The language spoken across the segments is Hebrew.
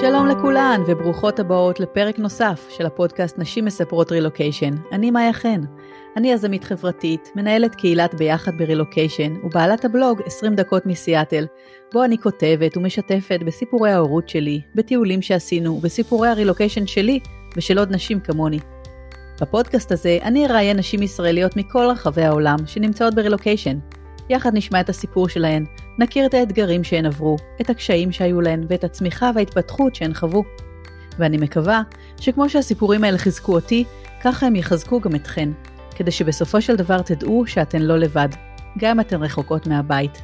שלום לכולן וברוכות הבאות לפרק נוסף של הפודקאסט נשים מספרות רילוקיישן. אני מאיה חן. אני יזמית חברתית, מנהלת קהילת ביחד ברילוקיישן ובעלת הבלוג 20 דקות מסיאטל, בו אני כותבת ומשתפת בסיפורי ההורות שלי, בטיולים שעשינו ובסיפורי הרילוקיישן שלי ושל עוד נשים כמוני. בפודקאסט הזה אני אראיין נשים ישראליות מכל רחבי העולם שנמצאות ברילוקיישן. יחד נשמע את הסיפור שלהן, נכיר את האתגרים שהן עברו, את הקשיים שהיו להן ואת הצמיחה וההתפתחות שהן חוו. ואני מקווה שכמו שהסיפורים האלה חיזקו אותי, ככה הם יחזקו גם אתכן, כדי שבסופו של דבר תדעו שאתן לא לבד, גם אם אתן רחוקות מהבית.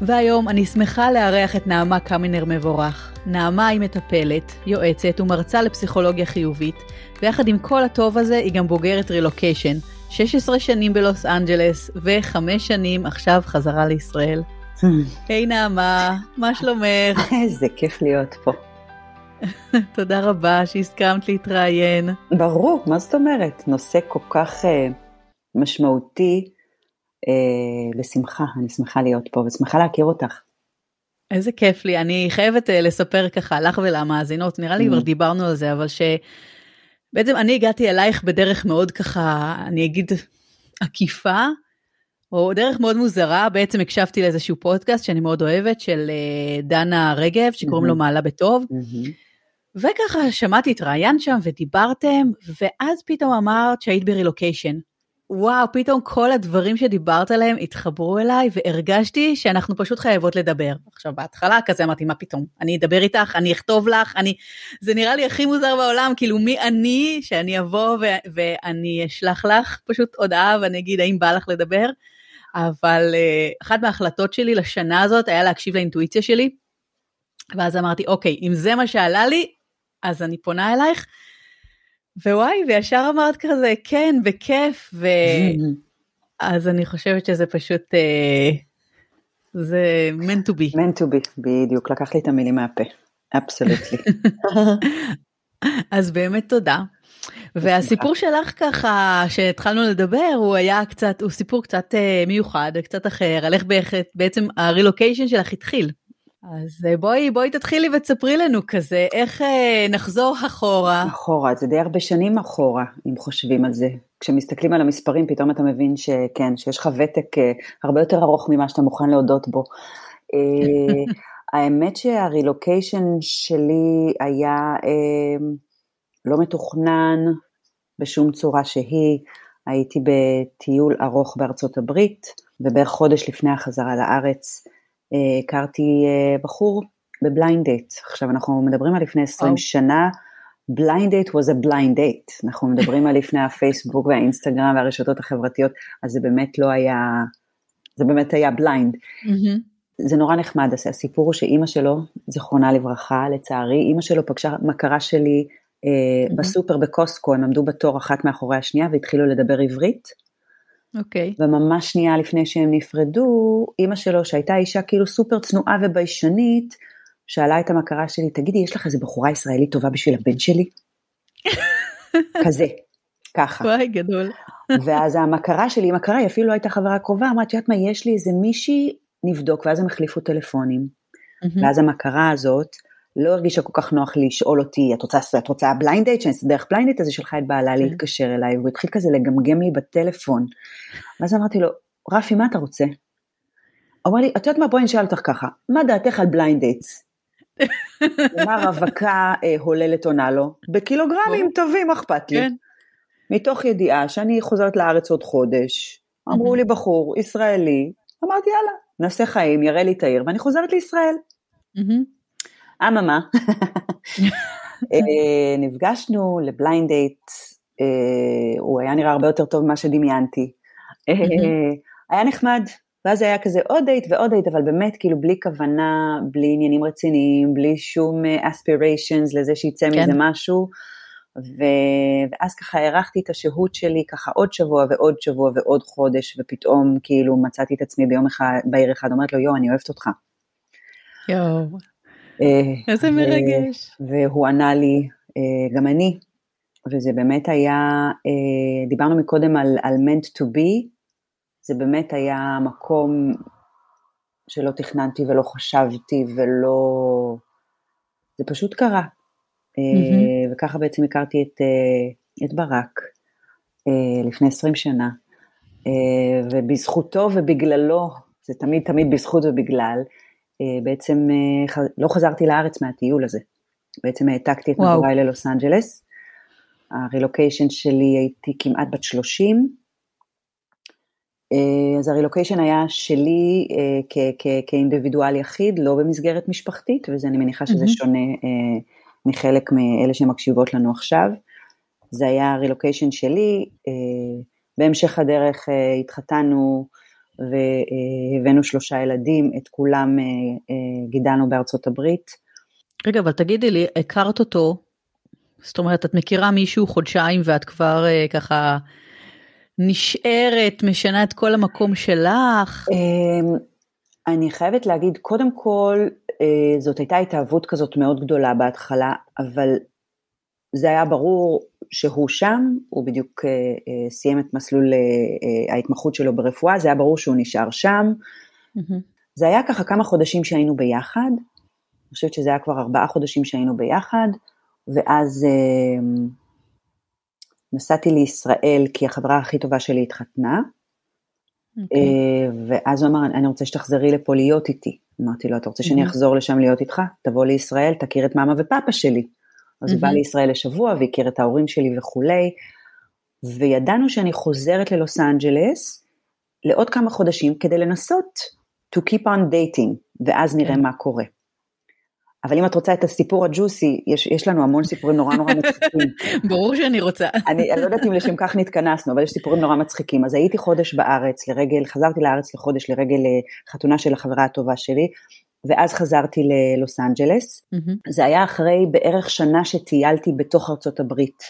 והיום אני שמחה לארח את נעמה קמינר מבורך. נעמה היא מטפלת, יועצת ומרצה לפסיכולוגיה חיובית, ויחד עם כל הטוב הזה היא גם בוגרת רילוקיישן, 16 שנים בלוס אנג'לס וחמש שנים עכשיו חזרה לישראל. היי נעמה, מה שלומך? איזה כיף להיות פה. תודה רבה שהסכמת להתראיין. ברור, מה זאת אומרת? נושא כל כך uh, משמעותי, uh, בשמחה, אני שמחה להיות פה ושמחה להכיר אותך. איזה כיף לי, אני חייבת uh, לספר ככה לך ולמאזינות, נראה לי כבר mm. דיברנו על זה, אבל שבעצם אני הגעתי אלייך בדרך מאוד ככה, אני אגיד, עקיפה, או דרך מאוד מוזרה, בעצם הקשבתי לאיזשהו פודקאסט שאני מאוד אוהבת, של uh, דנה רגב, שקוראים mm-hmm. לו מעלה בטוב. Mm-hmm. וככה שמעתי, התראיינת שם ודיברתם, ואז פתאום אמרת שהיית ברילוקיישן. וואו, פתאום כל הדברים שדיברת עליהם התחברו אליי, והרגשתי שאנחנו פשוט חייבות לדבר. עכשיו, בהתחלה כזה אמרתי, מה פתאום? אני אדבר איתך, אני אכתוב לך, אני... זה נראה לי הכי מוזר בעולם, כאילו, מי אני שאני אבוא ו- ואני אשלח לך פשוט הודעה ואני אגיד, האם בא לך לדבר? אבל uh, אחת מההחלטות שלי לשנה הזאת היה להקשיב לאינטואיציה שלי, ואז אמרתי, אוקיי, אם זה מה שעלה לי, אז אני פונה אלייך. ווואי, וישר אמרת כזה, כן, בכיף, ו... אז אני חושבת שזה פשוט, uh, זה meant to be. meant to be, בדיוק, לקח לי את המילים מהפה, אבסולוטלי. אז באמת תודה. והסיפור שלך ככה שהתחלנו לדבר הוא היה קצת הוא סיפור קצת uh, מיוחד קצת אחר על איך בעצם הרילוקיישן שלך התחיל. אז uh, בואי בואי תתחילי ותספרי לנו כזה איך uh, נחזור אחורה. אחורה זה די הרבה שנים אחורה אם חושבים על זה. כשמסתכלים על המספרים פתאום אתה מבין שכן שיש לך ותק uh, הרבה יותר ארוך ממה שאתה מוכן להודות בו. uh, האמת שהרילוקיישן שלי היה uh, לא מתוכנן בשום צורה שהיא. הייתי בטיול ארוך בארצות הברית, ובערך חודש לפני החזרה לארץ אה, הכרתי אה, בחור ב blind date. עכשיו אנחנו מדברים על לפני 20 oh. שנה, blind date was a blind date. אנחנו מדברים על לפני הפייסבוק והאינסטגרם והרשתות החברתיות, אז זה באמת לא היה, זה באמת היה בליינד. Mm-hmm. זה נורא נחמד, הסיפור הוא שאימא שלו, זיכרונה לברכה, לצערי, אימא שלו פגשה מכרה שלי mm-hmm. בסופר בקוסטקו, הם עמדו בתור אחת מאחורי השנייה והתחילו לדבר עברית. אוקיי. Okay. וממש שנייה לפני שהם נפרדו, אימא שלו שהייתה אישה כאילו סופר צנועה וביישנית, שאלה את המכרה שלי, תגידי, יש לך איזה בחורה ישראלית טובה בשביל הבן שלי? כזה, ככה. וואי, גדול. ואז המכרה שלי, המכרה היא אפילו לא הייתה חברה קרובה, אמרה, את יודעת מה, יש לי איזה מישהי, נבדוק, ואז הם החליפו טלפונים. Mm-hmm. ואז המכרה הזאת, לא הרגישה כל כך נוח לשאול אותי, את רוצה, את רוצה blind date, שאני דרך blind date, אז היא שלחה את בעלה כן. להתקשר אליי, והוא התחיל כזה לגמגם לי בטלפון. ואז אמרתי לו, רפי, מה אתה רוצה? אמר לי, את יודעת מה, בואי נשאל אותך ככה, מה דעתך על blind dates? מה רווקה הוללת עונה לו? בקילוגרמים טובים, אכפת לי. כן. מתוך ידיעה שאני חוזרת לארץ עוד חודש, אמרו לי בחור ישראלי, אמרתי יאללה, נעשה חיים, יראה לי את העיר, ואני חוזרת לישראל. אממה, אה, נפגשנו ל blind date, אה, הוא היה נראה הרבה יותר טוב ממה שדמיינתי. אה, היה נחמד, ואז היה כזה עוד דייט ועוד דייט, אבל באמת כאילו בלי כוונה, בלי עניינים רציניים, בלי שום aspirations לזה שיצא כן. מזה משהו. ו... ואז ככה הארכתי את השהות שלי ככה עוד שבוע ועוד שבוע ועוד חודש, ופתאום כאילו מצאתי את עצמי ביום אחד, בעיר אחד, אומרת לו, יואו, אני אוהבת אותך. יואו. אה, איזה מרגש. והוא ענה לי, אה, גם אני, וזה באמת היה, אה, דיברנו מקודם על, על meant to be, זה באמת היה מקום שלא תכננתי ולא חשבתי ולא זה פשוט קרה. Mm-hmm. וככה בעצם הכרתי את, את ברק לפני 20 שנה, ובזכותו ובגללו, זה תמיד תמיד בזכות ובגלל, בעצם לא חזרתי לארץ מהטיול הזה. בעצם העתקתי את מגוריי ללוס אנג'לס. הרילוקיישן שלי הייתי כמעט בת 30, אה, אז הרילוקיישן היה שלי אה, כאינדיבידואל יחיד, לא במסגרת משפחתית, וזה אני מניחה שזה mm-hmm. שונה אה, מחלק מאלה שמקשיבות לנו עכשיו. זה היה רילוקיישן שלי, בהמשך הדרך התחתנו והבאנו שלושה ילדים, את כולם גידלנו בארצות הברית. רגע, אבל תגידי לי, הכרת אותו, זאת אומרת, את מכירה מישהו חודשיים ואת כבר ככה נשארת, משנה את כל המקום שלך? אמ, אני חייבת להגיד, קודם כל, אה, זאת הייתה התאהבות כזאת מאוד גדולה בהתחלה, אבל זה היה ברור שהוא שם, הוא בדיוק אה, אה, סיים את מסלול ההתמחות שלו ברפואה, זה היה ברור שהוא נשאר שם. Mm-hmm. זה היה ככה כמה חודשים שהיינו ביחד, אני חושבת שזה היה כבר ארבעה חודשים שהיינו ביחד, ואז נסעתי לישראל כי החברה הכי טובה שלי התחתנה, okay. אוקיי. אה, ואז הוא אמר, אני רוצה שתחזרי לפה להיות איתי. אמרתי לו, אתה רוצה שאני אחזור לשם להיות איתך? תבוא לישראל, תכיר את מאמה ופאפה שלי. אז הוא בא לישראל לשבוע והכיר את ההורים שלי וכולי, וידענו שאני חוזרת ללוס אנג'לס לעוד כמה חודשים כדי לנסות to keep on dating, ואז נראה כן. מה קורה. אבל אם את רוצה את הסיפור הג'וסי, יש, יש לנו המון סיפורים נורא נורא מצחיקים. ברור שאני רוצה. אני, אני לא יודעת אם לשם כך נתכנסנו, אבל יש סיפורים נורא מצחיקים. אז הייתי חודש בארץ לרגל, חזרתי לארץ לחודש לרגל אה, חתונה של החברה הטובה שלי, ואז חזרתי ללוס אנג'לס. Mm-hmm. זה היה אחרי בערך שנה שטיילתי בתוך ארצות הברית.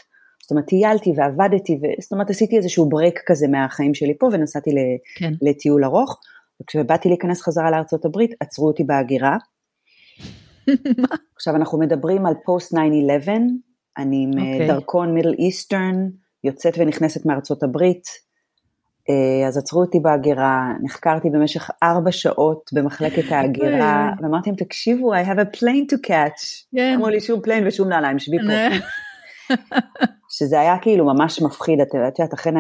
זאת אומרת, טיילתי ועבדתי, ו... זאת אומרת, עשיתי איזשהו break כזה מהחיים שלי פה, ונסעתי כן. לטיול ארוך. וכשבאתי להיכנס חזרה לארצות הברית, עצרו אותי בהגירה. עכשיו אנחנו מדברים על פוסט 9-11, אני עם okay. אה, אוקיי. דרכון Middle Eastern, יוצאת ונכנסת מארצות הברית, אז עצרו אותי בהגירה, נחקרתי במשך ארבע שעות במחלקת ההגירה, ואמרתי להם, תקשיבו, I have a plane to catch. כן. אמרו לי, שום plane ושום נעליים, שבי פה. שזה היה כאילו ממש מפחיד, את יודעת, אחרי 9-11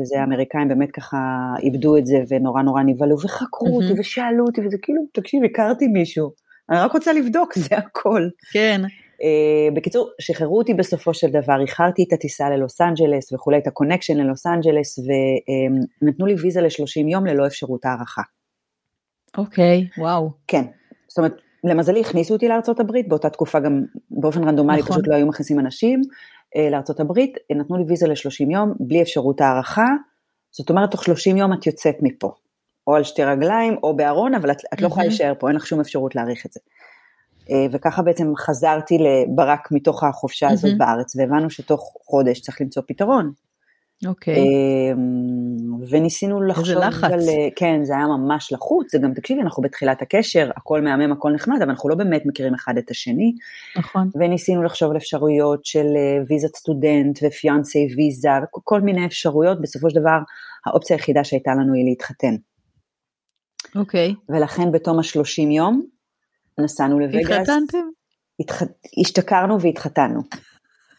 וזה, האמריקאים באמת ככה איבדו את זה ונורא נורא נבהלו וחקרו אותי ושאלו אותי, וזה כאילו, תקשיב, הכרתי מישהו. אני רק רוצה לבדוק, זה הכל. כן. אה, בקיצור, שחררו אותי בסופו של דבר, איחרתי את הטיסה ללוס אנג'לס וכולי, את ה connection ללוס אנג'לס, ונתנו לי ויזה ל-30 יום ללא אפשרות הארכה. אוקיי, okay, וואו. כן, זאת אומרת, למזלי הכניסו אותי לארצות הברית, באותה תקופה גם באופן רנדומלי נכון. פשוט לא היו מכניסים אנשים uh, לארצות הברית, נתנו לי ויזה ל-30 יום, בלי אפשרות הערכה, זאת אומרת, תוך 30 יום את יוצאת מפה. או על שתי רגליים או בארון, אבל את, את לא יכולה להישאר פה, אין לך שום אפשרות להעריך את זה. אה, וככה בעצם חזרתי לברק מתוך החופשה הזאת mm-hmm. בארץ, והבנו שתוך חודש צריך למצוא פתרון. אוקיי. Okay. אמ, וניסינו לחשוב איזה לחץ. על, כן, זה היה ממש לחוץ, זה גם, תקשיבי, אנחנו בתחילת הקשר, הכל מהמם, הכל נחמד, אבל אנחנו לא באמת מכירים אחד את השני. נכון. וניסינו לחשוב על אפשרויות של אה, ויזת סטודנט ופיאנסי ויזה, וכל מיני אפשרויות, בסופו של דבר, האופציה היחידה שהייתה לנו היא להתחתן. אוקיי. Okay. ולכן בתום השלושים יום נסענו לווגאס. התחתנתם? התח... השתכרנו והתחתנו.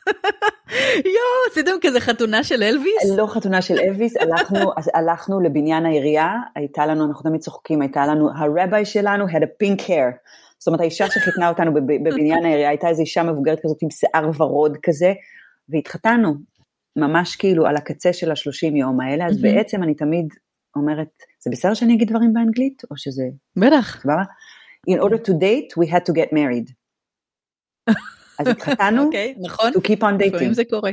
יואו, עשיתם כזה חתונה של אלוויס? לא חתונה של אלוויס, הלכנו, הלכנו לבניין העירייה, הייתה לנו, אנחנו תמיד צוחקים, הייתה לנו, הרבי שלנו had a pink hair. זאת אומרת, האישה שחיתנה אותנו בבניין העירייה, הייתה איזו אישה מבוגרת כזאת עם שיער ורוד כזה, והתחתנו, ממש כאילו על הקצה של השלושים יום האלה, אז בעצם אני תמיד אומרת, זה בסדר שאני אגיד דברים באנגלית, או שזה... בטח. סבבה? In order to date, we had to get married. אז התחתנו, okay, אוקיי, נכון, to keep on dating. זה קורה.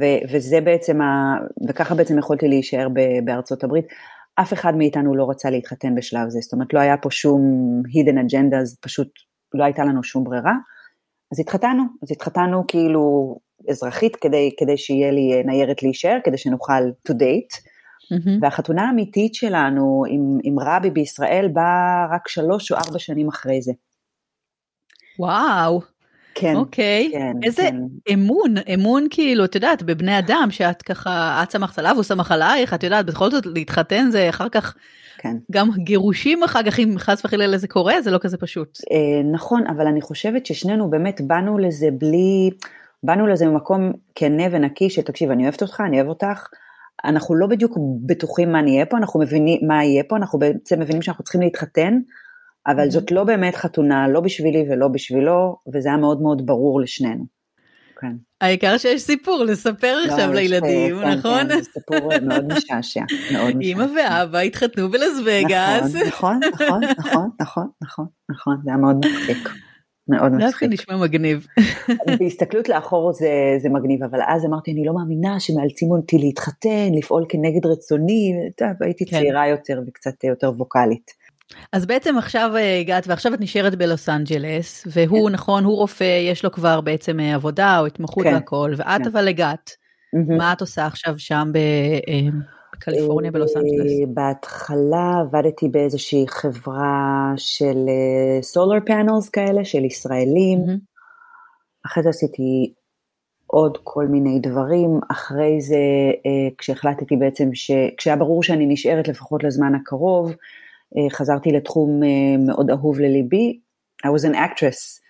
ו- וזה בעצם, ה- וככה בעצם יכולתי להישאר ב- בארצות הברית. אף אחד מאיתנו לא רצה להתחתן בשלב זה, זאת אומרת לא היה פה שום hidden agenda, אז פשוט לא הייתה לנו שום ברירה. אז התחתנו, אז התחתנו כאילו אזרחית כדי, כדי שיהיה לי ניירת להישאר, כדי שנוכל to date. Mm-hmm. והחתונה האמיתית שלנו עם, עם רבי בישראל באה רק שלוש או ארבע שנים אחרי זה. וואו. כן. אוקיי. כן, איזה כן. אמון, אמון כאילו, את יודעת, בבני אדם, שאת ככה, את שמחת עליו, הוא שמח עלייך, את יודעת, בכל זאת להתחתן זה אחר כך, כן. גם גירושים אחר כך, אם חס וחלילה זה קורה, זה לא כזה פשוט. אה, נכון, אבל אני חושבת ששנינו באמת באנו לזה בלי, באנו לזה ממקום כנה ונקי, שתקשיב, אני אוהבת אותך, אני אוהב אותך. אנחנו לא בדיוק בטוחים מה נהיה פה, אנחנו מבינים מה יהיה פה, אנחנו בעצם מבינים שאנחנו צריכים להתחתן, אבל זאת לא באמת חתונה, לא בשבילי ולא בשבילו, וזה היה מאוד מאוד ברור לשנינו. כן. העיקר שיש סיפור לספר לא, עכשיו לילדים, כן, נכון? כן, זה סיפור מאוד משעשע, מאוד משעשע. אמא ואבא התחתנו בלס וגאס. נכון, נכון, נכון, נכון, נכון, נכון, זה היה מאוד מצחיק. מאוד מצחיק. דווקא נשמע מגניב. בהסתכלות לאחור זה, זה מגניב, אבל אז אמרתי, אני לא מאמינה שמאלצים אותי להתחתן, לפעול כנגד רצוני, הייתי כן. צעירה יותר וקצת יותר ווקאלית. אז בעצם עכשיו אה, הגעת ועכשיו את נשארת בלוס אנג'לס והוא כן. נכון הוא רופא יש לו כבר בעצם אה, עבודה או התמחות כן. והכל ואת כן. אבל הגעת. Mm-hmm. מה את עושה עכשיו שם אה, בקליפורניה בלוס אנג'לס? בהתחלה עבדתי באיזושהי חברה של סולר פאנלס כאלה של ישראלים. Mm-hmm. אחרי זה עשיתי עוד כל מיני דברים, אחרי זה כשהחלטתי בעצם, ש... כשהיה ברור שאני נשארת לפחות לזמן הקרוב, אה, חזרתי לתחום אה, מאוד אהוב לליבי, I was an actress.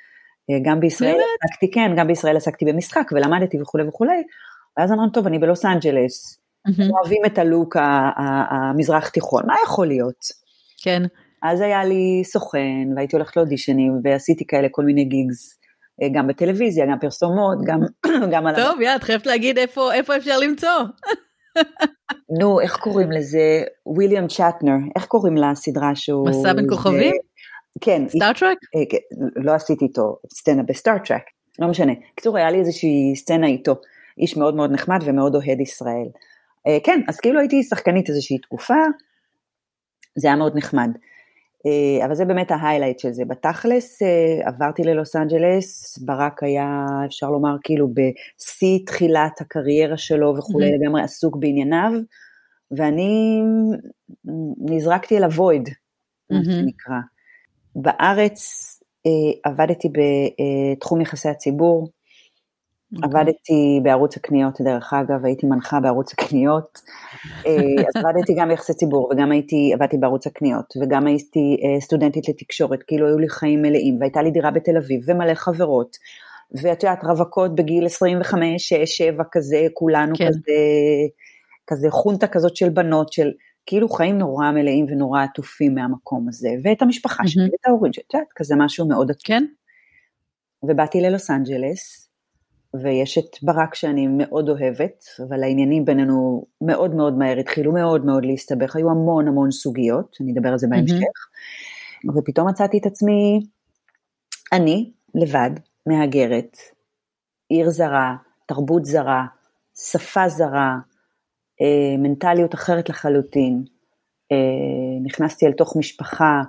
אה, גם בישראל עסקתי, כן, גם בישראל עסקתי במשחק ולמדתי וכולי וכולי, ואז אמרנו, טוב, אני בלוס אנג'לס, mm-hmm. אוהבים את הלוק המזרח תיכון, מה יכול להיות? כן. אז היה לי סוכן, והייתי הולכת לאודישנים, ועשיתי כאלה כל מיני גיגס, גם בטלוויזיה, גם פרסומות, גם, גם על... טוב, יאללה, את חייבת להגיד איפה, איפה אפשר למצוא. נו, איך קוראים לזה? וויליאם צ'טנר, איך קוראים לסדרה שהוא... מסע בין כוכבים? כן. Star Trek? אה, כן, לא עשיתי איתו סצנה ב Star Trek, לא משנה. בקיצור, היה לי איזושהי סצנה איתו, איש מאוד מאוד נחמד ומאוד אוהד ישראל. אה, כן, אז כאילו הייתי שחקנית איזושהי תקופה, זה היה מאוד נחמד. אה, אבל זה באמת ה highlight של זה. בתכלס אה, עברתי ללוס אנג'לס, ברק היה אפשר לומר כאילו בשיא תחילת הקריירה שלו וכולי, mm-hmm. לגמרי עסוק בענייניו, ואני נזרקתי אל הוויד, מה שנקרא. בארץ עבדתי בתחום יחסי הציבור, Okay. אוקיי. עבדתי בערוץ הקניות, דרך אגב, הייתי מנחה בערוץ הקניות, אה, אז עבדתי גם ביחסי ציבור וגם הייתי, עבדתי בערוץ הקניות וגם הייתי אה, סטודנטית לתקשורת, כאילו היו לי חיים מלאים והייתה לי דירה בתל אביב ומלא חברות, ואת יודעת, רווקות בגיל 25, 6, 7 כזה, כולנו כן. כזה, כזה חונטה כזאת של בנות, של כאילו חיים נורא מלאים ונורא עטופים מהמקום הזה, ואת המשפחה. שלי ואת ההורים שלי, את יודעת, כזה משהו מאוד עטוף. כן. ובאתי ללוס אנג'לס, ויש את ברק שאני מאוד אוהבת, אבל העניינים בינינו מאוד מאוד מהר התחילו מאוד מאוד להסתבך, היו המון המון סוגיות, אני אדבר על זה בהמשך, mm-hmm. ופתאום מצאתי את עצמי, אני לבד, מהגרת, עיר זרה, תרבות זרה, שפה זרה, אה, מנטליות אחרת לחלוטין, אה, נכנסתי אל תוך משפחה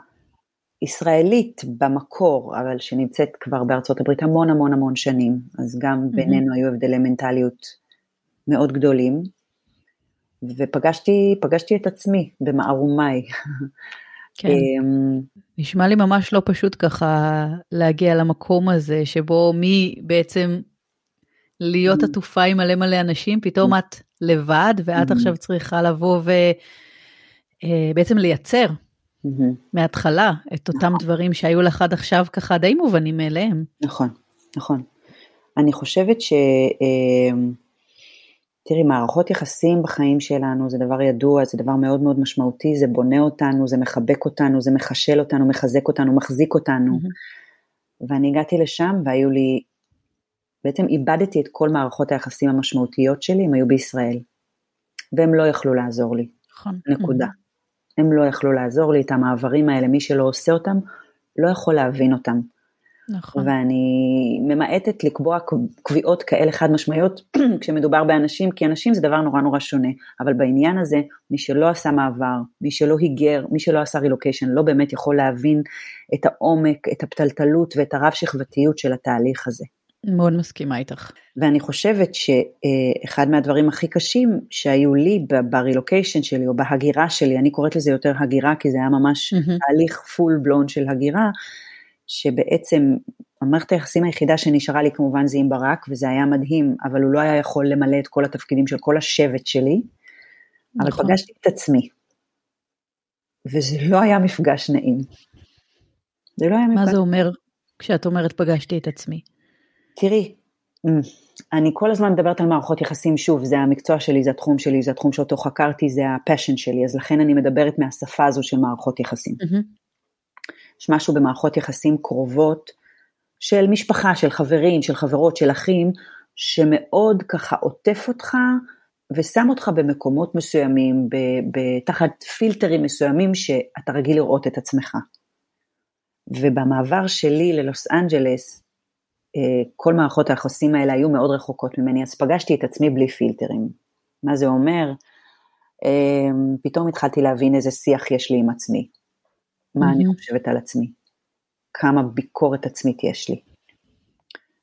ישראלית במקור, אבל שנמצאת כבר בארצות הברית המון המון המון שנים, אז גם mm-hmm. בינינו היו הבדלי מנטליות מאוד גדולים, ופגשתי את עצמי במערומיי. כן. אמ, נשמע לי ממש לא פשוט ככה להגיע למקום הזה, שבו מי בעצם להיות mm-hmm. עטופה עם מלא מלא אנשים, פתאום mm-hmm. את לבד, ואת עכשיו צריכה לבוא ובעצם אה, לייצר. Mm-hmm. מההתחלה את אותם נכון. דברים שהיו לך עד עכשיו ככה די מובנים מאליהם. נכון, נכון. אני חושבת ש... אמ, תראי, מערכות יחסים בחיים שלנו זה דבר ידוע, זה דבר מאוד מאוד משמעותי, זה בונה אותנו, זה מחבק אותנו, זה מחשל אותנו, מחזק אותנו, מחזיק אותנו. Mm-hmm. ואני הגעתי לשם והיו לי, בעצם איבדתי את כל מערכות היחסים המשמעותיות שלי, הם היו בישראל. והם לא יכלו לעזור לי. נכון. נקודה. Mm-hmm. הם לא יכלו לעזור לי, את המעברים האלה, מי שלא עושה אותם, לא יכול להבין אותם. נכון. ואני ממעטת לקבוע קביעות כאלה חד משמעיות כשמדובר באנשים, כי אנשים זה דבר נורא נורא שונה, אבל בעניין הזה, מי שלא עשה מעבר, מי שלא היגר, מי שלא עשה רילוקיישן, לא באמת יכול להבין את העומק, את הפתלתלות ואת הרב שכבתיות של התהליך הזה. מאוד מסכימה איתך. ואני חושבת שאחד מהדברים הכי קשים שהיו לי ברילוקיישן שלי או בהגירה שלי, אני קוראת לזה יותר הגירה כי זה היה ממש mm-hmm. תהליך פול בלון של הגירה, שבעצם המערכת היחסים היחידה שנשארה לי כמובן זה עם ברק, וזה היה מדהים, אבל הוא לא היה יכול למלא את כל התפקידים של כל השבט שלי, אבל נכון. פגשתי את עצמי. וזה לא היה מפגש נעים. זה לא היה מפגש... מה זה אומר כשאת אומרת פגשתי את עצמי? תראי, אני כל הזמן מדברת על מערכות יחסים, שוב, זה המקצוע שלי, זה התחום שלי, זה התחום שאותו חקרתי, זה הפשן שלי, אז לכן אני מדברת מהשפה הזו של מערכות יחסים. Mm-hmm. יש משהו במערכות יחסים קרובות של משפחה, של חברים, של חברות, של אחים, שמאוד ככה עוטף אותך ושם אותך במקומות מסוימים, תחת פילטרים מסוימים שאתה רגיל לראות את עצמך. ובמעבר שלי ללוס אנג'לס, כל מערכות היחסים האלה היו מאוד רחוקות ממני, אז פגשתי את עצמי בלי פילטרים. מה זה אומר? אה, פתאום התחלתי להבין איזה שיח יש לי עם עצמי. מה אני חושבת על עצמי? כמה ביקורת עצמית יש לי.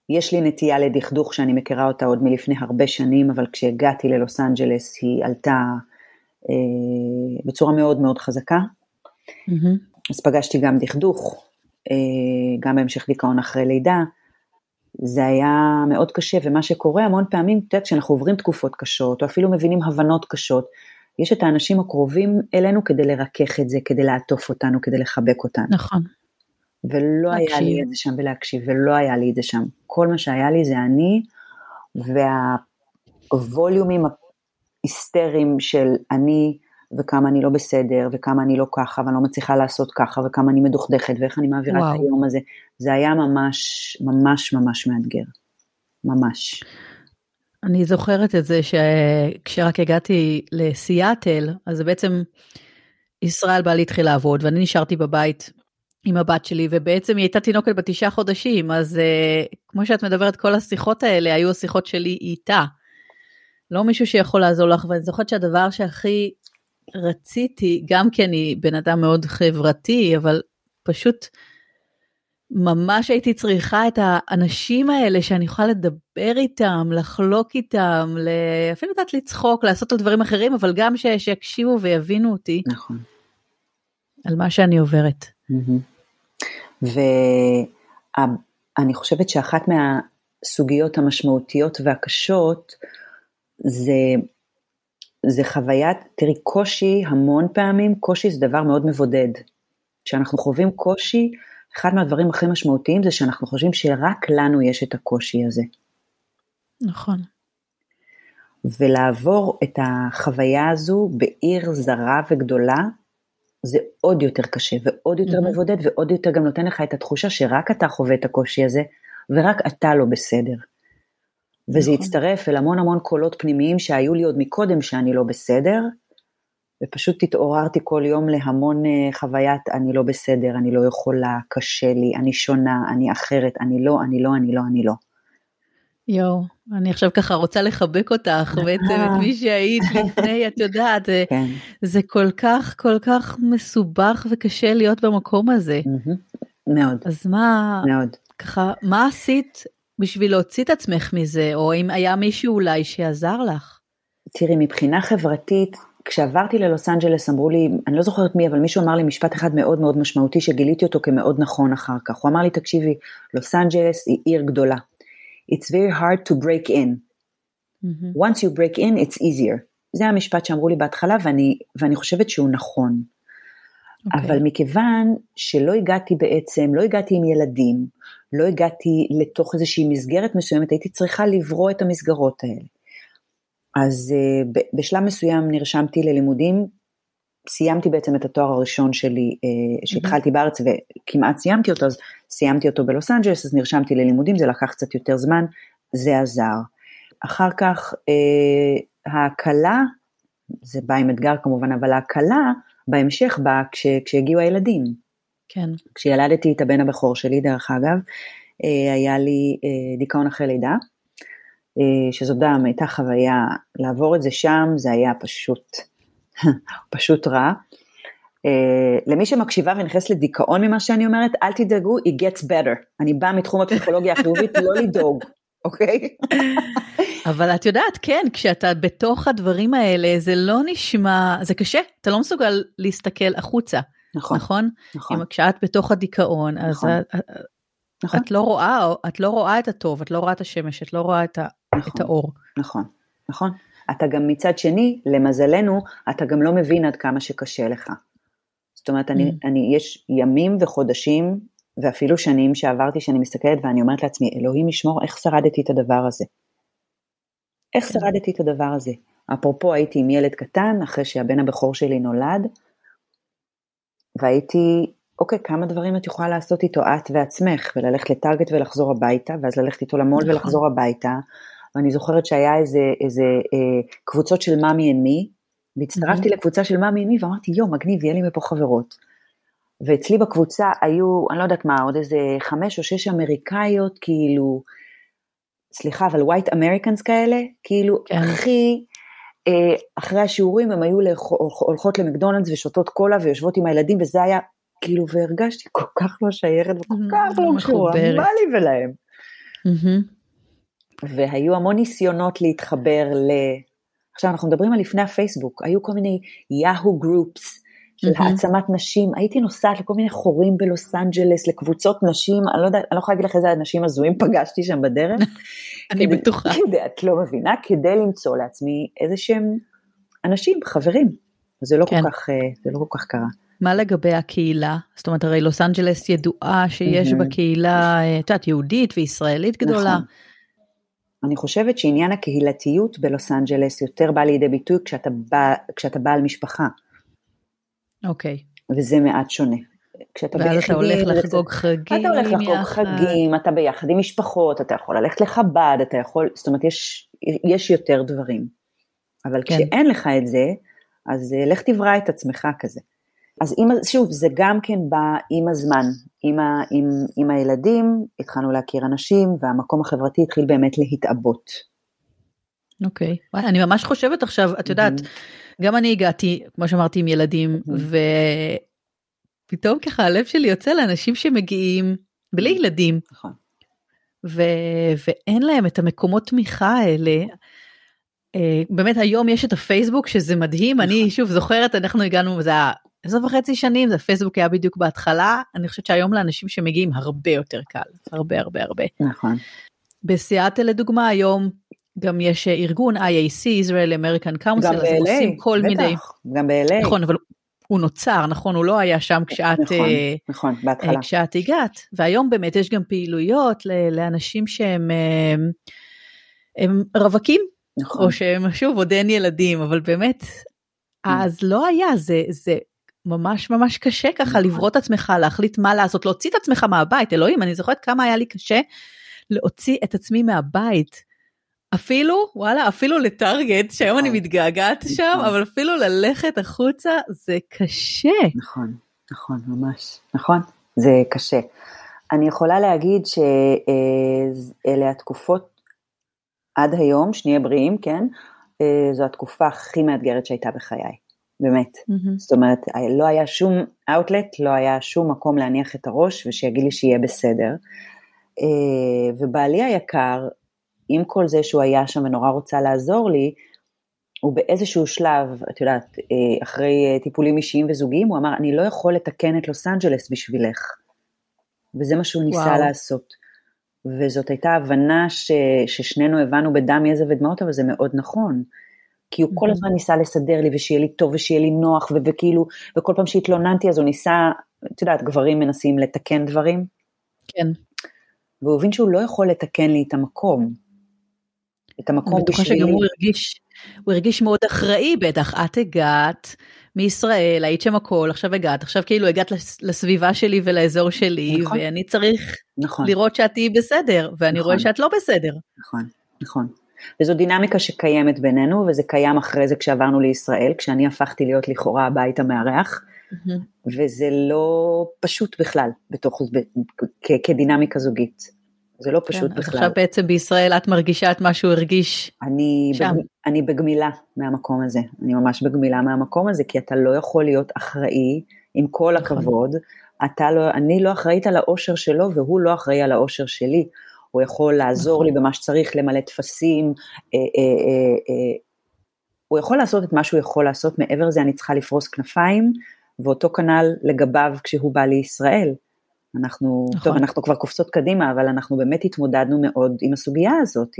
יש לי נטייה לדכדוך שאני מכירה אותה עוד מלפני הרבה שנים, אבל כשהגעתי ללוס אנג'לס היא עלתה אה, בצורה מאוד מאוד חזקה. Mm-hmm. אז פגשתי גם דכדוך, אה, גם בהמשך דיכאון אחרי לידה. זה היה מאוד קשה, ומה שקורה המון פעמים, את יודעת, כשאנחנו עוברים תקופות קשות, או אפילו מבינים הבנות קשות, יש את האנשים הקרובים אלינו כדי לרכך את זה, כדי לעטוף אותנו, כדי לחבק אותנו. נכון. ולא להקשיב. היה לי את זה שם ולהקשיב, ולא היה לי את זה שם. כל מה שהיה לי זה אני, והווליומים ההיסטריים של אני, וכמה אני לא בסדר, וכמה אני לא ככה, ואני לא מצליחה לעשות ככה, וכמה אני מדוכדכת, ואיך אני מעבירה וואו. את היום הזה. זה היה ממש, ממש ממש מאתגר. ממש. אני זוכרת את זה שכשרק הגעתי לסיאטל, אז בעצם ישראל בא להתחיל לעבוד, ואני נשארתי בבית עם הבת שלי, ובעצם היא הייתה תינוקת בתשעה חודשים, אז uh, כמו שאת מדברת, כל השיחות האלה היו השיחות שלי איתה. לא מישהו שיכול לעזור לך, ואני זוכרת שהדבר שהכי רציתי, גם כי אני בן אדם מאוד חברתי, אבל פשוט ממש הייתי צריכה את האנשים האלה שאני יכולה לדבר איתם, לחלוק איתם, אפילו לדעת לצחוק, לעשות על דברים אחרים, אבל גם ש... שיקשיבו ויבינו אותי. נכון. על מה שאני עוברת. ואני חושבת שאחת מהסוגיות המשמעותיות והקשות זה זה חוויית, תראי, קושי המון פעמים, קושי זה דבר מאוד מבודד. כשאנחנו חווים קושי, אחד מהדברים הכי משמעותיים זה שאנחנו חושבים שרק לנו יש את הקושי הזה. נכון. ולעבור את החוויה הזו בעיר זרה וגדולה, זה עוד יותר קשה ועוד יותר mm-hmm. מבודד ועוד יותר גם נותן לך את התחושה שרק אתה חווה את הקושי הזה ורק אתה לא בסדר. וזה נכון. הצטרף אל המון המון קולות פנימיים שהיו לי עוד מקודם שאני לא בסדר, ופשוט התעוררתי כל יום להמון אה, חוויית אני לא בסדר, אני לא יכולה, קשה לי, אני שונה, אני אחרת, אני לא, אני לא, אני לא, אני לא. יואו, אני עכשיו ככה רוצה לחבק אותך, בעצם את מי שהיית לפני, את יודעת, זה, כן. זה כל כך כל כך מסובך וקשה להיות במקום הזה. מאוד. אז מה, מאוד. ככה, מה עשית בשביל להוציא את עצמך מזה, או אם היה מישהו אולי שעזר לך? תראי, מבחינה חברתית, כשעברתי ללוס אנג'לס אמרו לי, אני לא זוכרת מי, אבל מישהו אמר לי משפט אחד מאוד מאוד משמעותי שגיליתי אותו כמאוד נכון אחר כך. הוא אמר לי, תקשיבי, לוס אנג'לס היא עיר גדולה. It's very hard to break in. Mm-hmm. Once you break in, it's easier. זה המשפט שאמרו לי בהתחלה, ואני, ואני חושבת שהוא נכון. Okay. אוקיי. אבל מכיוון שלא הגעתי בעצם, לא הגעתי עם ילדים, לא הגעתי לתוך איזושהי מסגרת מסוימת, הייתי צריכה לברוא את המסגרות האלה. אז uh, בשלב מסוים נרשמתי ללימודים, סיימתי בעצם את התואר הראשון שלי, uh, שהתחלתי בארץ וכמעט סיימתי אותו, אז סיימתי אותו בלוס אנג'לס, אז נרשמתי ללימודים, זה לקח קצת יותר זמן, זה עזר. אחר כך uh, ההקלה, זה בא עם אתגר כמובן, אבל ההקלה בהמשך באה כש, כשהגיעו הילדים. כן. כשילדתי את הבן הבכור שלי, דרך אגב, אה, היה לי אה, דיכאון אחרי לידה, אה, שזו גם הייתה חוויה, לעבור את זה שם, זה היה פשוט, פשוט רע. למי שמקשיבה ונכנס לדיכאון ממה שאני אומרת, אל תדאגו, it gets better. אני באה מתחום הפסיכולוגיה החיובית, לא לדאוג, אוקיי? אבל את יודעת, כן, כשאתה בתוך הדברים האלה, זה לא נשמע, זה קשה, אתה לא מסוגל להסתכל החוצה. נכון. נכון? נכון. אם כשאת בתוך הדיכאון, אז... נכון. נכון. את לא רואה, את לא רואה את הטוב, את לא רואה את השמש, את לא רואה את, ה, נכון, את האור. נכון, נכון. אתה גם מצד שני, למזלנו, אתה גם לא מבין עד כמה שקשה לך. זאת אומרת, אני, mm. אני, יש ימים וחודשים, ואפילו שנים שעברתי, שאני מסתכלת ואני אומרת לעצמי, אלוהים ישמור, איך שרדתי את הדבר הזה? איך כן. שרדתי את הדבר הזה? אפרופו, הייתי עם ילד קטן, אחרי שהבן הבכור שלי נולד, והייתי, אוקיי, כמה דברים את יכולה לעשות איתו את ועצמך, וללכת לטארגט ולחזור הביתה, ואז ללכת איתו למול נכון. ולחזור הביתה, ואני זוכרת שהיה איזה, איזה אה, קבוצות של Mommy and Me, והצטרפתי mm-hmm. לקבוצה של Mommy and Me, ואמרתי, יואו, מגניב, יהיה לי מפה חברות. ואצלי בקבוצה היו, אני לא יודעת מה, עוד איזה חמש או שש אמריקאיות, כאילו, סליחה, אבל white Americans כאלה, כאילו, כן. הכי, אחרי השיעורים הם היו הולכות למקדונלדס ושותות קולה ויושבות עם הילדים, וזה היה, כאילו, והרגשתי כל כך לא שייכת וכל כך לא קשורה, מה לי ולהם. והיו המון ניסיונות להתחבר ל... עכשיו אנחנו מדברים על לפני הפייסבוק, היו כל מיני Yahoo Groups של. העצמת נשים, הייתי נוסעת לכל מיני חורים בלוס אנג'לס, לקבוצות נשים, אני לא יודעת, אני לא יכולה להגיד לך איזה אנשים הזויים פגשתי שם בדרך. אני בטוחה. כדי, את לא מבינה, כדי למצוא לעצמי איזה שהם אנשים, חברים. זה לא, כן. כל כך, אה, זה לא כל כך קרה. מה לגבי הקהילה? זאת אומרת, הרי לוס אנג'לס ידועה שיש. בה קהילה, אה, את יודעת, יהודית וישראלית גדולה. נכון. אני חושבת שעניין הקהילתיות בלוס אנג'לס יותר בא לידי ביטוי כשאתה, בא, כשאתה בעל משפחה. אוקיי. Okay. וזה מעט שונה. כשאתה ואז אתה הולך לחגוג חגים אתה הולך לחגוג חגים, אתה ביחד עם משפחות, אתה יכול ללכת לחב"ד, אתה יכול, זאת אומרת, יש, יש יותר דברים. אבל כן. כשאין לך את זה, אז אה, לך תברא את עצמך כזה. אז עם, שוב, זה גם כן בא עם הזמן, עם, ה, עם, עם הילדים, התחלנו להכיר אנשים, והמקום החברתי התחיל באמת להתעבות. אוקיי, okay. אני ממש חושבת עכשיו, את יודעת, mm-hmm. גם אני הגעתי, כמו שאמרתי, עם ילדים. ופתאום ככה הלב שלי יוצא לאנשים שמגיעים בלי ילדים. נכון. ו... ואין להם את המקומות תמיכה האלה. אה, באמת היום יש את הפייסבוק שזה מדהים, אני נכון. שוב זוכרת, אנחנו הגענו, זה היה עשר וחצי שנים, זה פייסבוק היה בדיוק בהתחלה, אני חושבת שהיום לאנשים שמגיעים הרבה יותר קל, הרבה הרבה הרבה. נכון. בסיאטל לדוגמה היום גם יש ארגון IAC, Israel American Council, גם ב-LA, כל בטח, מיני, גם ב-LA. נכון, אבל הוא נוצר, נכון, הוא לא היה שם כשאת, נכון, uh, נכון, בהתחלה. כשאת הגעת, והיום באמת יש גם פעילויות לאנשים שהם uh, הם רווקים, נכון. או שהם שוב עוד אין ילדים, אבל באמת, mm. אז לא היה, זה, זה ממש ממש קשה ככה נכון. לברוא את עצמך, להחליט מה לעשות, להוציא את עצמך מהבית, אלוהים, אני זוכרת כמה היה לי קשה להוציא את עצמי מהבית. אפילו, וואלה, אפילו לטארגט, שהיום אני נכון. מתגעגעת שם, נכון. אבל אפילו ללכת החוצה זה קשה. נכון, נכון, ממש, נכון, זה קשה. אני יכולה להגיד שאלה התקופות עד היום, שנהיה בריאים, כן? אה, זו התקופה הכי מאתגרת שהייתה בחיי. באמת. Mm-hmm. זאת אומרת, לא היה שום אאוטלט, לא היה שום מקום להניח את הראש ושיגיד לי שיהיה בסדר. אה, ובעלי היקר, עם כל זה שהוא היה שם ונורא רוצה לעזור לי, הוא באיזשהו שלב, את יודעת, אה, אחרי אה, טיפולים אישיים וזוגיים, הוא אמר, אני לא יכול לתקן את לוס אנג'לס בשבילך. וזה מה שהוא ניסה וואו. לעשות. וזאת הייתה הבנה ש, ששנינו הבנו בדם, יזע ודמעות, אבל זה מאוד נכון. כי הוא כל הזמן ניסה לסדר לי ושיהיה לי טוב ושיהיה לי נוח ו- וכאילו, וכל פעם שהתלוננתי אז הוא ניסה, את יודעת, גברים מנסים לתקן דברים. כן. והוא הבין שהוא לא יכול לתקן לי את המקום. את המקום בשבילי. אני בטוחה שגם הוא הרגיש, הוא הרגיש מאוד אחראי בטח, את הגעת מישראל, היית שם הכל, עכשיו הגעת, עכשיו כאילו הגעת לסביבה שלי ולאזור שלי, נכון. ואני צריך נכון. לראות שאת תהיי בסדר, ואני נכון. רואה שאת לא בסדר. נכון, נכון. וזו דינמיקה שקיימת בינינו, וזה קיים אחרי זה כשעברנו לישראל, כשאני הפכתי להיות לכאורה הבית המארח, mm-hmm. וזה לא פשוט בכלל, בתוך, כ- כדינמיקה זוגית. זה לא פשוט כן, בכלל. אז עכשיו בעצם בישראל את מרגישה את מה שהוא הרגיש אני שם. בג, אני בגמילה מהמקום הזה, אני ממש בגמילה מהמקום הזה, כי אתה לא יכול להיות אחראי, עם כל נכון. הכבוד, אתה לא, אני לא אחראית על האושר שלו והוא לא אחראי על האושר שלי. הוא יכול לעזור נכון. לי במה שצריך, למלא טפסים, אה, אה, אה, הוא יכול לעשות את מה שהוא יכול לעשות, מעבר לזה אני צריכה לפרוס כנפיים, ואותו כנ"ל לגביו כשהוא בא לישראל. אנחנו, נכון. טוב, אנחנו כבר קופצות קדימה, אבל אנחנו באמת התמודדנו מאוד עם הסוגיה הזאת,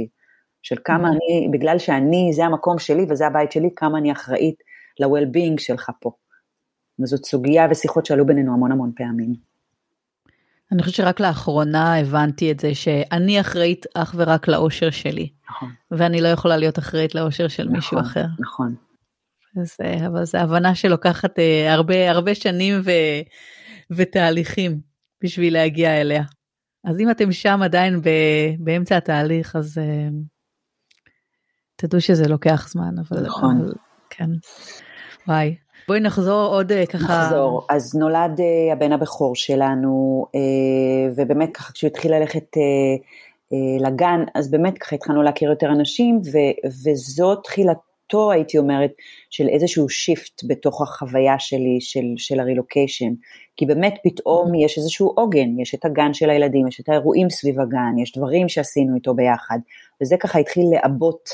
של כמה נכון. אני, בגלל שאני, זה המקום שלי וזה הבית שלי, כמה אני אחראית ל-well-being שלך פה. וזאת סוגיה ושיחות שעלו בינינו המון המון פעמים. אני חושבת שרק לאחרונה הבנתי את זה שאני אחראית אך ורק לאושר שלי. נכון. ואני לא יכולה להיות אחראית לאושר של נכון, מישהו אחר. נכון. אז, אבל זו הבנה שלוקחת אה, הרבה הרבה שנים ו, ותהליכים בשביל להגיע אליה. אז אם אתם שם עדיין ב, באמצע התהליך אז אה, תדעו שזה לוקח זמן. אבל, נכון. אבל, כן. וואי. בואי נחזור עוד אה, ככה. נחזור. אז נולד uh, הבן הבכור שלנו, uh, ובאמת ככה כשהוא התחיל ללכת uh, uh, לגן, אז באמת ככה התחלנו להכיר יותר אנשים, ו, וזו תחילתו, הייתי אומרת, של איזשהו שיפט בתוך החוויה שלי, של, של הרילוקיישן. כי באמת פתאום mm-hmm. יש איזשהו עוגן, יש את הגן של הילדים, יש את האירועים סביב הגן, יש דברים שעשינו איתו ביחד, וזה ככה התחיל לעבות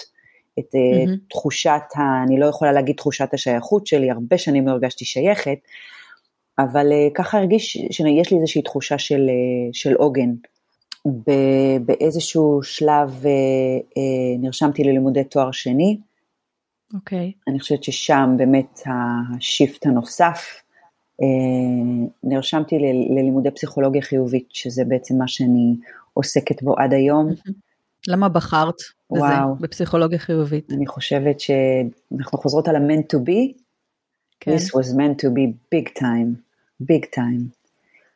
את mm-hmm. תחושת, ה, אני לא יכולה להגיד תחושת השייכות שלי, הרבה שנים לא הרגשתי שייכת, אבל uh, ככה הרגיש שיש לי איזושהי תחושה של, uh, של עוגן. באיזשהו שלב נרשמתי ללימודי תואר שני. אוקיי. Okay. אני חושבת ששם באמת השיפט הנוסף. Uh, נרשמתי ללימודי פסיכולוגיה חיובית, שזה בעצם מה שאני עוסקת בו עד היום. Mm-hmm. למה בחרת בזה, וואו. בפסיכולוגיה חיובית? אני חושבת שאנחנו חוזרות על ה-meant to be, כן. this was meant to be big time, big time.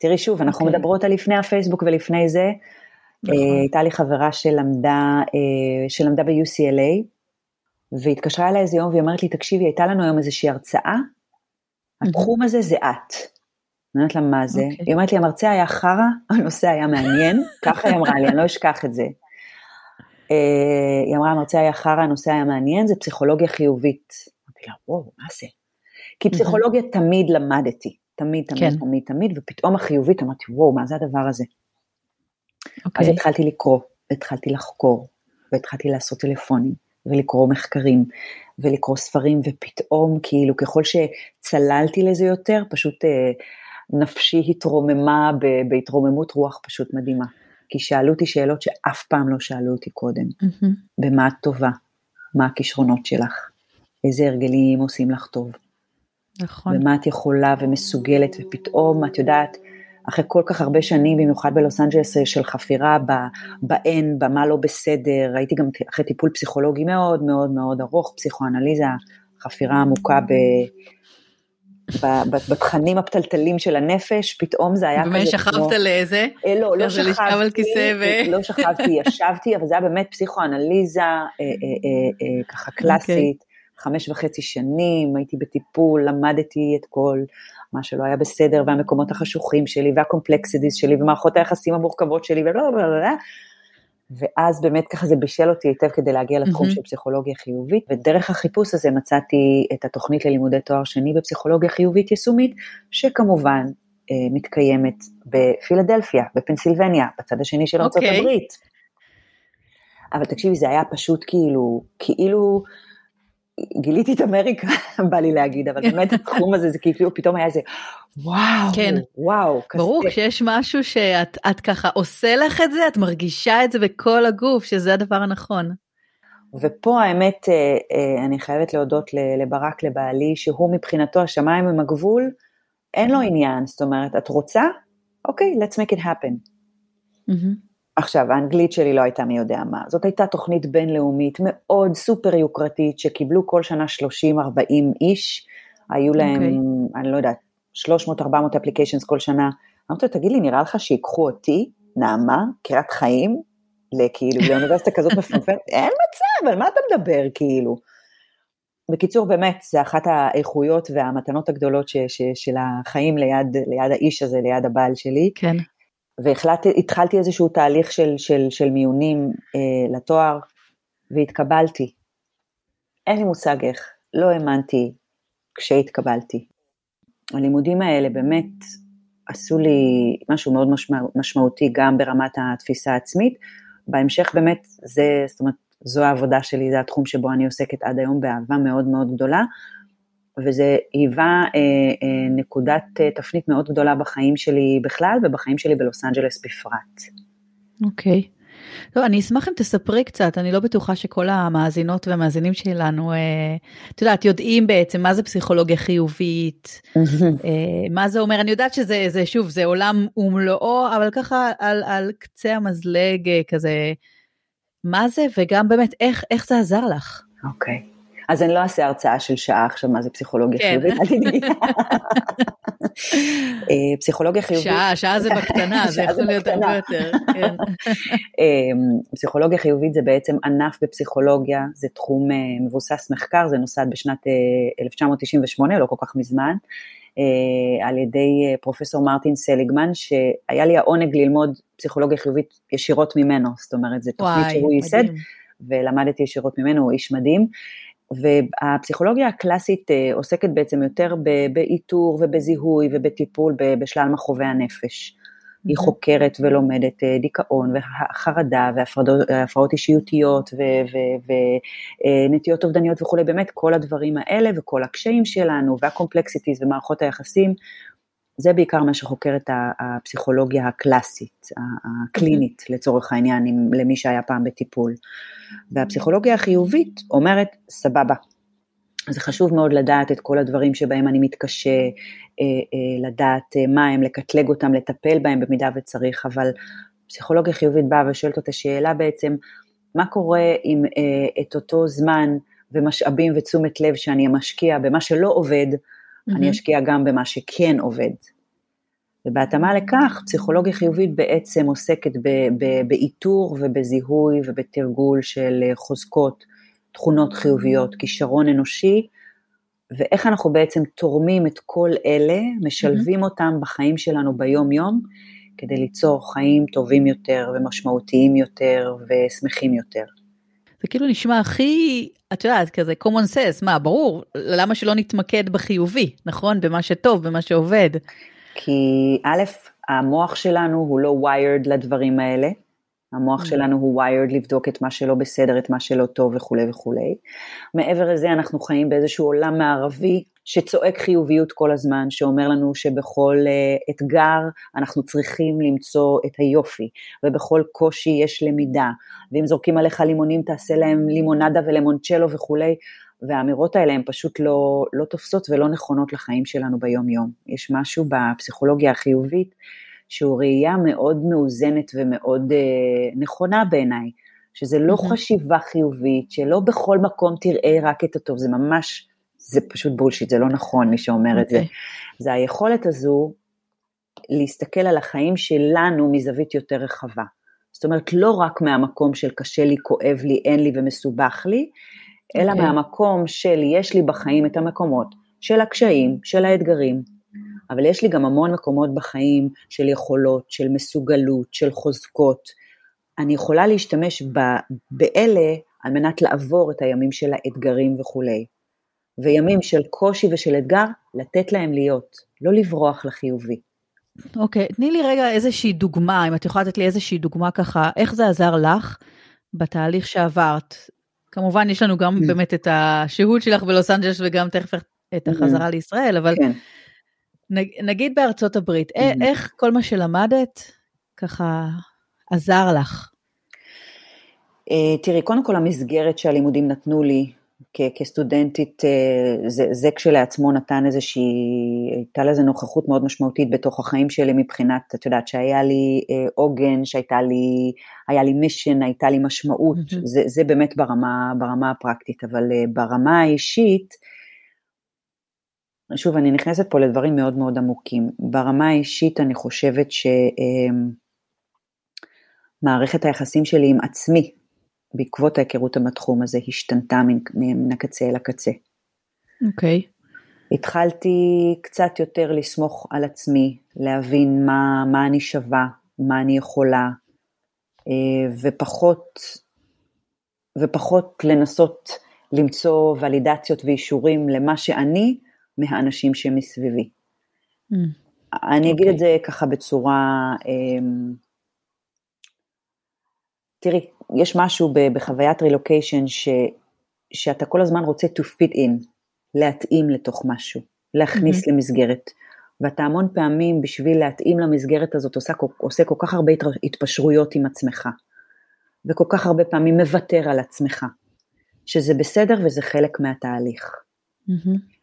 תראי שוב, אנחנו okay. אוקיי. מדברות על לפני הפייסבוק ולפני זה, נכון. אה, הייתה לי חברה שלמדה, אה, שלמדה ב-UCLA, והתקשרה אליי איזה יום והיא אומרת לי, תקשיבי, הייתה לנו היום איזושהי הרצאה, התחום הזה זה את. אני אומרת לה, מה זה? Okay. אוקיי. היא אומרת לי, המרצה היה חרא, הנושא היה מעניין, ככה היא אמרה לי, אני לא אשכח את זה. אה, היא אמרה, המרצה היה חרא, הנושא היה מעניין, זה פסיכולוגיה חיובית. אמרתי לה, וואו, מה זה? כי פסיכולוגיה תמיד למדתי, תמיד, תמיד, כן. תמיד, תמיד, ופתאום החיובית, אמרתי, וואו, מה זה הדבר הזה? Okay. אז אוקיי. התחלתי לקרוא, והתחלתי לחקור, והתחלתי לעשות טלפונים, ולקרוא מחקרים, ולקרוא ספרים, ופתאום, כאילו, ככל שצללתי לזה יותר, פשוט אה, נפשי התרוממה בהתרוממות רוח פשוט מדהימה. כי שאלו אותי שאלות שאף פעם לא שאלו אותי קודם. Mm-hmm. במה את טובה? מה הכישרונות שלך? איזה הרגלים עושים לך טוב? נכון. ומה את יכולה ומסוגלת, ופתאום, את יודעת, אחרי כל כך הרבה שנים, במיוחד בלוס אנג'לס, של חפירה ב-N, במה לא בסדר, הייתי גם אחרי טיפול פסיכולוגי מאוד מאוד מאוד ארוך, פסיכואנליזה, חפירה עמוקה ב... בתכנים הפתלתלים של הנפש, פתאום זה היה כזה כמו... באמת שכבת לאיזה? אה, לא, לא שכבתי, לא שכבתי, ישבתי, אבל זה היה באמת פסיכואנליזה אה, אה, ככה אוקיי. קלאסית, חמש וחצי שנים, הייתי בטיפול, למדתי את כל מה שלא היה בסדר, והמקומות החשוכים שלי, והקומפלקסידיס שלי, ומערכות היחסים המורכבות שלי, ולא, ולא, ולא, ואז באמת ככה זה בישל אותי היטב כדי להגיע לתחום mm-hmm. של פסיכולוגיה חיובית, ודרך החיפוש הזה מצאתי את התוכנית ללימודי תואר שני בפסיכולוגיה חיובית יישומית, שכמובן אה, מתקיימת בפילדלפיה, בפנסילבניה, בצד השני של ארצות okay. אוקיי. הברית. אבל תקשיבי, זה היה פשוט כאילו, כאילו גיליתי את אמריקה, בא לי להגיד, אבל באמת התחום הזה, זה כאילו פתאום היה איזה, וואו, כן. וואו. ברור, כשיש משהו שאת את ככה עושה לך את זה, את מרגישה את זה בכל הגוף, שזה הדבר הנכון. ופה האמת, אה, אה, אני חייבת להודות לברק, לבעלי, שהוא מבחינתו השמיים הם הגבול, אין לו עניין, זאת אומרת, את רוצה? אוקיי, okay, let's make it happen. Mm-hmm. עכשיו, האנגלית שלי לא הייתה מי יודע מה, זאת הייתה תוכנית בינלאומית מאוד סופר יוקרתית, שקיבלו כל שנה 30-40 איש, היו להם, okay. אני לא יודעת, 300-400 אפליקיישנס כל שנה. אמרתי לו, תגיד לי, נראה לך שיקחו אותי, נעמה, קריית חיים, לכאילו, לאוניברסיטה כזאת מפנפנת? אין מצב, על מה אתה מדבר, כאילו? בקיצור, באמת, זה אחת האיכויות והמתנות הגדולות ש, ש, של החיים ליד, ליד האיש הזה, ליד הבעל שלי. כן. והתחלתי איזשהו תהליך של, של, של מיונים אה, לתואר, והתקבלתי. אין לי מושג איך, לא האמנתי כשהתקבלתי. הלימודים האלה באמת עשו לי משהו מאוד משמע, משמעותי גם ברמת התפיסה העצמית. בהמשך באמת, זה, זאת אומרת, זו העבודה שלי, זה התחום שבו אני עוסקת עד היום באהבה מאוד מאוד גדולה. וזה היווה אה, אה, נקודת אה, תפנית מאוד גדולה בחיים שלי בכלל ובחיים שלי בלוס אנג'לס בפרט. אוקיי. Okay. טוב, אני אשמח אם תספרי קצת, אני לא בטוחה שכל המאזינות והמאזינים שלנו, את יודעת, יודעים בעצם מה זה פסיכולוגיה חיובית, מה זה אומר, אני יודעת שזה, זה, שוב, זה עולם ומלואו, אבל ככה על, על קצה המזלג כזה, מה זה, וגם באמת, איך, איך זה עזר לך? אוקיי. Okay. אז אני לא אעשה הרצאה של שעה עכשיו מה זה פסיכולוגיה כן. חיובית, אל תדאגי. אה, פסיכולוגיה חיובית. שעה, שעה זה בקטנה, זה יכול להיות הרבה יותר. כן. אמ, פסיכולוגיה חיובית זה בעצם ענף בפסיכולוגיה, זה תחום אה, מבוסס מחקר, זה נוסד בשנת 1998, אה, לא כל כך מזמן. על ידי פרופסור מרטין סליגמן, שהיה לי העונג ללמוד פסיכולוגיה חיובית ישירות ממנו, זאת אומרת, זו תוכנית שהוא ייסד, ולמדתי ישירות ממנו, הוא איש מדהים. והפסיכולוגיה הקלאסית אה, עוסקת בעצם יותר באיתור ובזיהוי ובטיפול בשלל מכאובי הנפש. היא חוקרת ולומדת אה, דיכאון וחרדה והפרעות אישיותיות ונטיות אובדניות וכולי, באמת כל הדברים האלה וכל הקשיים שלנו והקומפלקסיטיז ומערכות היחסים, זה בעיקר מה שחוקר את הפסיכולוגיה הקלאסית, הקלינית לצורך העניין, למי שהיה פעם בטיפול. והפסיכולוגיה החיובית אומרת, סבבה, זה חשוב מאוד לדעת את כל הדברים שבהם אני מתקשה, אה, אה, לדעת אה, מה הם, לקטלג אותם, לטפל בהם במידה וצריך, אבל פסיכולוגיה חיובית באה ושואלת אותה שאלה בעצם, מה קורה אם את אותו זמן ומשאבים ותשומת לב שאני משקיע במה שלא עובד, mm-hmm. אני אשקיע גם במה שכן עובד. ובהתאמה לכך, פסיכולוגיה חיובית בעצם עוסקת באיתור ובזיהוי ובתרגול של אה, חוזקות, תכונות חיוביות, כישרון אנושי, ואיך אנחנו בעצם תורמים את כל אלה, משלבים mm-hmm. אותם בחיים שלנו ביום-יום, כדי ליצור חיים טובים יותר ומשמעותיים יותר ושמחים יותר. זה כאילו נשמע הכי, את יודעת, כזה common sense, מה, ברור, למה שלא נתמקד בחיובי, נכון? במה שטוב, במה שעובד. כי א', המוח שלנו הוא לא wired לדברים האלה, המוח mm. שלנו הוא wired לבדוק את מה שלא בסדר, את מה שלא טוב וכולי וכולי. מעבר לזה אנחנו חיים באיזשהו עולם מערבי שצועק חיוביות כל הזמן, שאומר לנו שבכל uh, אתגר אנחנו צריכים למצוא את היופי, ובכל קושי יש למידה, ואם זורקים עליך לימונים תעשה להם לימונדה ולמונצ'לו וכולי, והאמירות האלה הן פשוט לא, לא תופסות ולא נכונות לחיים שלנו ביום-יום. יש משהו בפסיכולוגיה החיובית שהוא ראייה מאוד מאוזנת ומאוד uh, נכונה בעיניי, שזה לא mm-hmm. חשיבה חיובית, שלא בכל מקום תראה רק את הטוב, זה ממש זה פשוט בולשיט, זה לא נכון מי שאומר okay. את זה. אוקיי. זה היכולת הזו להסתכל על החיים שלנו מזווית יותר רחבה. זאת אומרת, לא רק מהמקום של קשה לי, כואב לי, אין לי ומסובך לי, אלא okay. אוקיי. מהמקום של יש לי בחיים את המקומות של הקשיים, של האתגרים, אבל יש לי גם המון מקומות בחיים של יכולות, של מסוגלות, של חוזקות. אני יכולה להשתמש באלה על מנת לעבור את הימים של האתגרים וכולי. וימים של קושי ושל אתגר, לתת להם להיות, לא לברוח לחיובי. אוקיי, okay, תני לי רגע איזושהי דוגמה, אם את יכולה לתת לי איזושהי דוגמה ככה, איך זה עזר לך בתהליך שעברת? כמובן, יש לנו גם mm. באמת את השהות שלך בלוס אנג'לס וגם תכף את החזרה mm. לישראל, אבל כן. נגיד בארצות הברית, mm. איך כל מה שלמדת ככה עזר לך? אה, תראי, קודם כל המסגרת שהלימודים נתנו לי, כסטודנטית, אה, זה, זה כשלעצמו נתן איזושהי, הייתה לזה נוכחות מאוד משמעותית בתוך החיים שלי מבחינת, את יודעת, שהיה לי אה, עוגן, שהייתה לי, היה לי מישן, הייתה לי משמעות, mm-hmm. זה, זה באמת ברמה, ברמה הפרקטית, אבל אה, ברמה האישית, שוב, אני נכנסת פה לדברים מאוד מאוד עמוקים. ברמה האישית אני חושבת שמערכת היחסים שלי עם עצמי, בעקבות ההיכרות עם התחום הזה, השתנתה מן, מן הקצה אל הקצה. אוקיי. Okay. התחלתי קצת יותר לסמוך על עצמי, להבין מה, מה אני שווה, מה אני יכולה, אה, ופחות, ופחות לנסות למצוא ולידציות ואישורים למה שאני מהאנשים שמסביבי. Mm, אני אגיד okay. את אוקיי. זה ככה בצורה, אמ, תראי, יש משהו בחוויית רילוקיישן ש, שאתה כל הזמן רוצה to fit in, להתאים לתוך משהו, להכניס mm-hmm. למסגרת. ואתה המון פעמים בשביל להתאים למסגרת הזאת עושה, עושה כל כך הרבה התפשרויות עם עצמך, וכל כך הרבה פעמים מוותר על עצמך, שזה בסדר וזה חלק מהתהליך. Mm-hmm.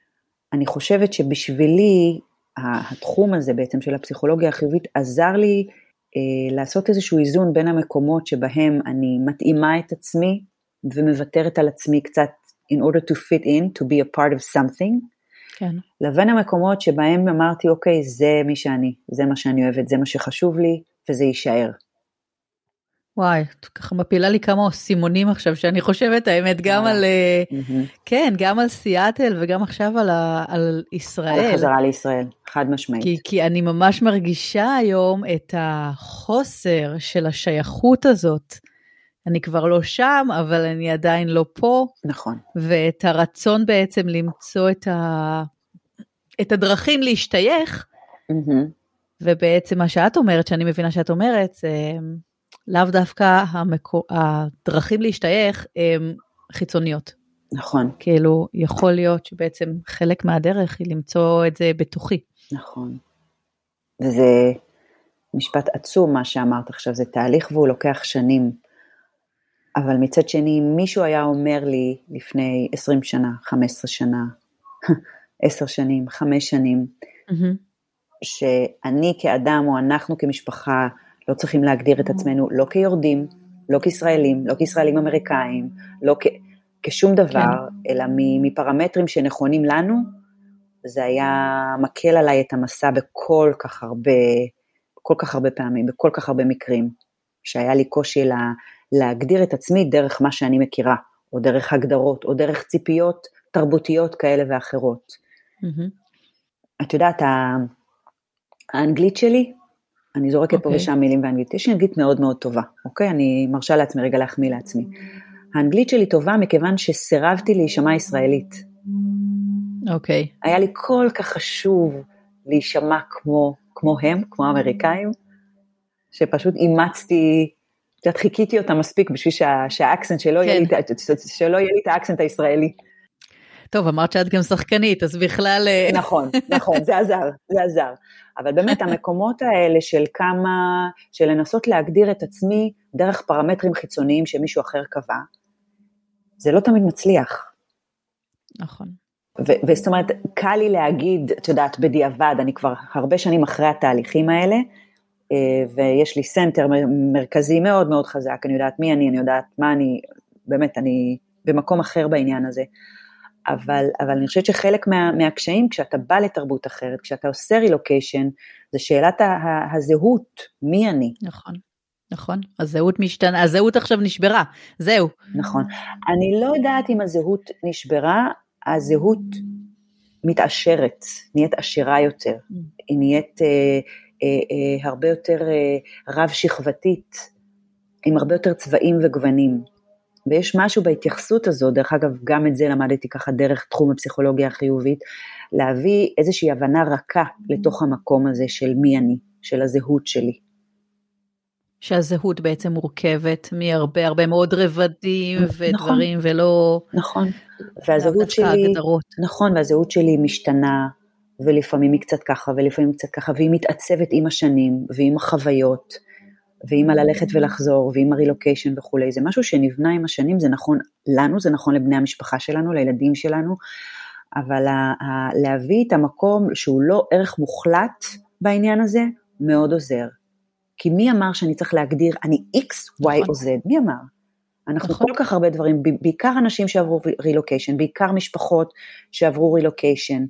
אני חושבת שבשבילי התחום הזה בעצם של הפסיכולוגיה החיובית עזר לי אה, לעשות איזשהו איזון בין המקומות שבהם אני מתאימה את עצמי ומוותרת על עצמי קצת in order to fit in, to be a part of something, כן. לבין המקומות שבהם אמרתי, אוקיי, זה מי שאני, זה מה שאני אוהבת, זה מה שחשוב לי, וזה יישאר. וואי, את ככה מפילה לי כמה סימונים עכשיו שאני חושבת האמת גם על, mm-hmm. כן, גם על סיאטל וגם עכשיו על, ה, על ישראל. על החזרה לישראל, חד משמעית. כי, כי אני ממש מרגישה היום את החוסר של השייכות הזאת. אני כבר לא שם, אבל אני עדיין לא פה. נכון. ואת הרצון בעצם למצוא את, ה, את הדרכים להשתייך. ובעצם מה שאת אומרת, שאני מבינה שאת אומרת, זה... לאו דווקא המקו... הדרכים להשתייך הם חיצוניות. נכון. כאילו, יכול להיות שבעצם חלק מהדרך היא למצוא את זה בתוכי. נכון. וזה משפט עצום מה שאמרת עכשיו, זה תהליך והוא לוקח שנים. אבל מצד שני, אם מישהו היה אומר לי לפני 20 שנה, 15 שנה, 10 שנים, 5 שנים, mm-hmm. שאני כאדם או אנחנו כמשפחה לא צריכים להגדיר את עצמנו לא כיורדים, לא כישראלים, לא כישראלים אמריקאים, לא כ... כשום דבר, כן. אלא מפרמטרים שנכונים לנו, זה היה מקל עליי את המסע בכל כך הרבה, כל כך הרבה פעמים, בכל כך הרבה מקרים, שהיה לי קושי לה, להגדיר את עצמי דרך מה שאני מכירה, או דרך הגדרות, או דרך ציפיות תרבותיות כאלה ואחרות. Mm-hmm. את יודעת, האנגלית שלי אני זורקת okay. פה אוקיי. ושם מילים באנגלית. יש לי אנגלית מאוד מאוד טובה, אוקיי? אני מרשה לעצמי רגע להחמיא לעצמי. האנגלית שלי טובה מכיוון שסירבתי להישמע ישראלית. אוקיי. Okay. היה לי כל כך חשוב להישמע כמו, כמו הם, כמו האמריקאים, שפשוט אימצתי, את יודעת, חיכיתי אותם מספיק בשביל שה, שהאקסנט שלא, כן. יהיה לי, שלא יהיה לי את האקסנט הישראלי. טוב, אמרת שאת גם שחקנית, אז בכלל... אה, נכון, נכון, זה עזר, זה עזר. אבל באמת המקומות האלה של כמה, של לנסות להגדיר את עצמי דרך פרמטרים חיצוניים שמישהו אחר קבע, זה לא תמיד מצליח. נכון. וזאת אומרת, קל לי להגיד, את יודעת, בדיעבד, אני כבר הרבה שנים אחרי התהליכים האלה, אה, ויש לי center מרכזי מאוד מאוד חזק, אני יודעת מי אני, אני יודעת מה אני, באמת, אני במקום אחר בעניין הזה. אבל, אבל אני חושבת שחלק מה, מהקשיים כשאתה בא לתרבות אחרת, כשאתה עושה רילוקיישן, זה שאלת הזהות, מי אני. נכון. נכון, הזהות משתנה, הזהות עכשיו נשברה, זהו. נכון. אני לא יודעת אם הזהות נשברה, הזהות מתעשרת, נהיית עשירה יותר. היא נהיית אה, אה, אה, הרבה יותר אה, רב שכבתית, עם הרבה יותר צבעים וגוונים. ויש משהו בהתייחסות הזו, דרך אגב, גם את זה למדתי ככה דרך תחום הפסיכולוגיה החיובית, להביא איזושהי הבנה רכה לתוך המקום הזה של מי אני, של הזהות שלי. שהזהות בעצם מורכבת מהרבה הרבה מאוד רבדים נכון, ודברים ולא... נכון, והזהות שלי, הגדרות. נכון, והזהות שלי משתנה, ולפעמים היא קצת ככה ולפעמים קצת ככה, והיא מתעצבת עם השנים ועם החוויות. ועם הללכת ולחזור, ועם הרילוקיישן וכולי, זה משהו שנבנה עם השנים, זה נכון לנו, זה נכון לבני המשפחה שלנו, לילדים שלנו, אבל להביא את המקום שהוא לא ערך מוחלט בעניין הזה, מאוד עוזר. כי מי אמר שאני צריך להגדיר, אני X, Y נכון. או Z, מי אמר? אנחנו נכון. כל כך הרבה דברים, בעיקר אנשים שעברו רילוקיישן, בעיקר משפחות שעברו רילוקיישן.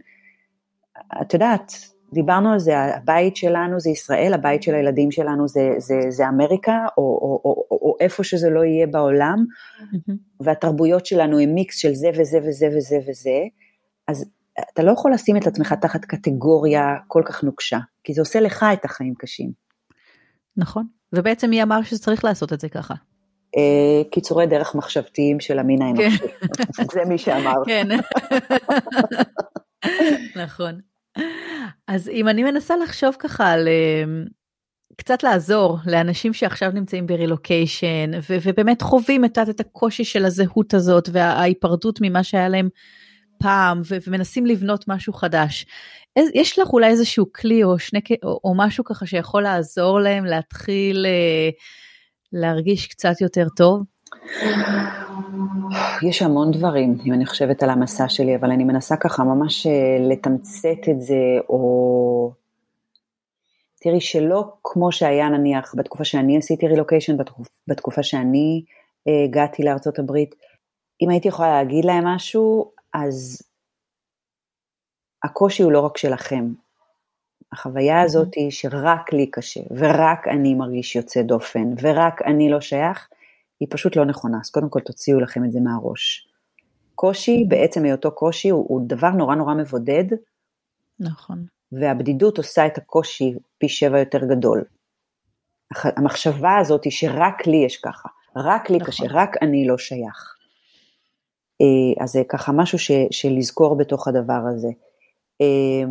את יודעת, דיברנו על זה, הבית שלנו זה ישראל, הבית של הילדים שלנו זה, זה, זה אמריקה, או, או, או, או, או איפה שזה לא יהיה בעולם, mm-hmm. והתרבויות שלנו הם מיקס של זה וזה וזה וזה וזה, אז אתה לא יכול לשים את עצמך תחת קטגוריה כל כך נוקשה, כי זה עושה לך את החיים קשים. נכון, ובעצם מי אמר שצריך לעשות את זה ככה? אה, קיצורי דרך מחשבתיים של המין האנושי, כן. זה מי שאמר. כן, נכון. אז אם אני מנסה לחשוב ככה על אמ, קצת לעזור לאנשים שעכשיו נמצאים ברילוקיישן ו- ובאמת חווים את, את הקושי של הזהות הזאת וההיפרדות ממה שהיה להם הפעם ומנסים לבנות משהו חדש. יש לך אולי איזשהו כלי או, שני, או, או משהו ככה שיכול לעזור להם להתחיל אה, להרגיש קצת יותר טוב? יש המון דברים, אם אני חושבת על המסע שלי, אבל אני מנסה ככה ממש אה, לתמצת את זה, או... תראי, שלא כמו שהיה נניח בתקופה שאני עשיתי רילוקיישן, בתקופ... בתקופה שאני אה, הגעתי לארצות הברית, אם הייתי יכולה להגיד להם משהו, אז הקושי הוא לא רק שלכם. החוויה הזאת היא שרק לי קשה, ורק אני מרגיש יוצא דופן, ורק אני לא שייך, היא פשוט לא נכונה, אז קודם כל תוציאו לכם את זה מהראש. קושי, בעצם היותו קושי, הוא, הוא דבר נורא נורא מבודד. נכון. והבדידות עושה את הקושי פי שבע יותר גדול. המחשבה הזאת היא שרק לי יש ככה, רק לי נכון. קשה, רק אני לא שייך. אה, אז זה ככה משהו ש, של לזכור בתוך הדבר הזה. אה,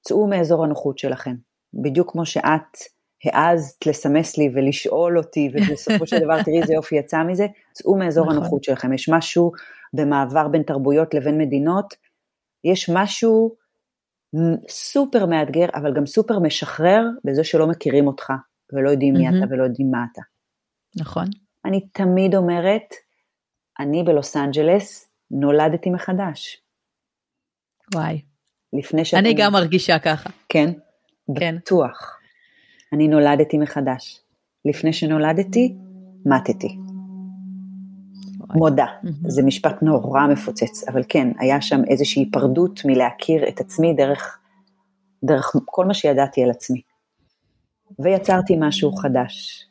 צאו מאזור הנוחות שלכם, בדיוק כמו שאת העזת לסמס לי ולשאול אותי, ובסופו של דבר תראי איזה יופי יצא מזה, צאו מאזור נכון. הנוחות שלכם. יש משהו במעבר בין תרבויות לבין מדינות, יש משהו סופר מאתגר, אבל גם סופר משחרר בזה שלא מכירים אותך, ולא יודעים מי אתה ולא יודעים מה אתה. נכון. אני תמיד אומרת, אני בלוס אנג'לס נולדתי מחדש. וואי. לפני שאתם... אני גם מרגישה ככה. כן? כן. בטוח. אני נולדתי מחדש. לפני שנולדתי, מתתי. מודה, זה משפט נורא מפוצץ, אבל כן, היה שם איזושהי היפרדות מלהכיר את עצמי דרך, דרך כל מה שידעתי על עצמי. ויצרתי משהו חדש.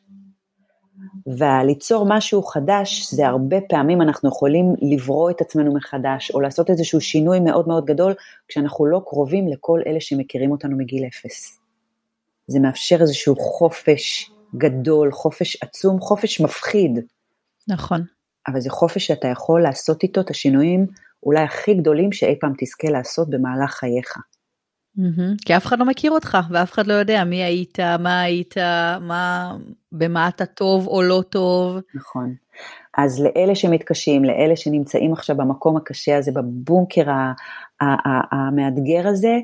וליצור משהו חדש, זה הרבה פעמים אנחנו יכולים לברוא את עצמנו מחדש, או לעשות איזשהו שינוי מאוד מאוד גדול, כשאנחנו לא קרובים לכל אלה שמכירים אותנו מגיל אפס. זה מאפשר איזשהו חופש גדול, חופש עצום, חופש מפחיד. נכון. אבל זה חופש שאתה יכול לעשות איתו את השינויים אולי הכי גדולים שאי פעם תזכה לעשות במהלך חייך. Mm-hmm. כי אף אחד לא מכיר אותך ואף אחד לא יודע מי היית, מה היית, מה, במה אתה טוב או לא טוב. נכון. אז לאלה שמתקשים, לאלה שנמצאים עכשיו במקום הקשה הזה, בבונקר המאתגר הזה,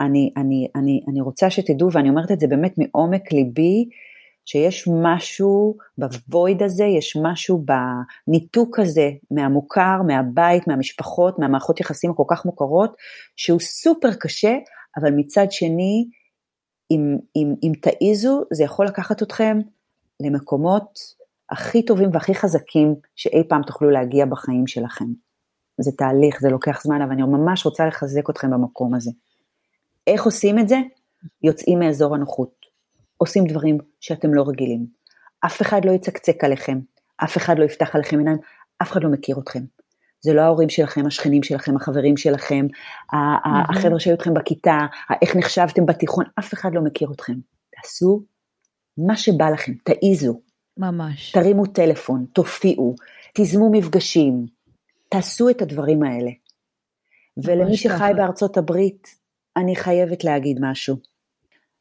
אני, אני, אני, אני רוצה שתדעו, ואני אומרת את זה באמת מעומק ליבי, שיש משהו בוויד הזה, יש משהו בניתוק הזה מהמוכר, מהבית, מהמשפחות, מהמערכות יחסים הכל כך מוכרות, שהוא סופר קשה, אבל מצד שני, אם, אם, אם תעיזו, זה יכול לקחת אתכם למקומות הכי טובים והכי חזקים שאי פעם תוכלו להגיע בחיים שלכם. זה תהליך, זה לוקח זמן, אבל אני ממש רוצה לחזק אתכם במקום הזה. איך עושים את זה? יוצאים מאזור הנוחות. עושים דברים שאתם לא רגילים. אף אחד לא יצקצק עליכם, אף אחד לא יפתח עליכם עיניים, אף אחד לא מכיר אתכם. זה לא ההורים שלכם, השכנים שלכם, החברים שלכם, החבר'ה שהיו אתכם בכיתה, איך נחשבתם בתיכון, אף אחד לא מכיר אתכם. תעשו מה שבא לכם, תעיזו. ממש. תרימו טלפון, תופיעו, תיזמו מפגשים, תעשו את הדברים האלה. ולמי שחי. בארצות הברית, אני חייבת להגיד משהו.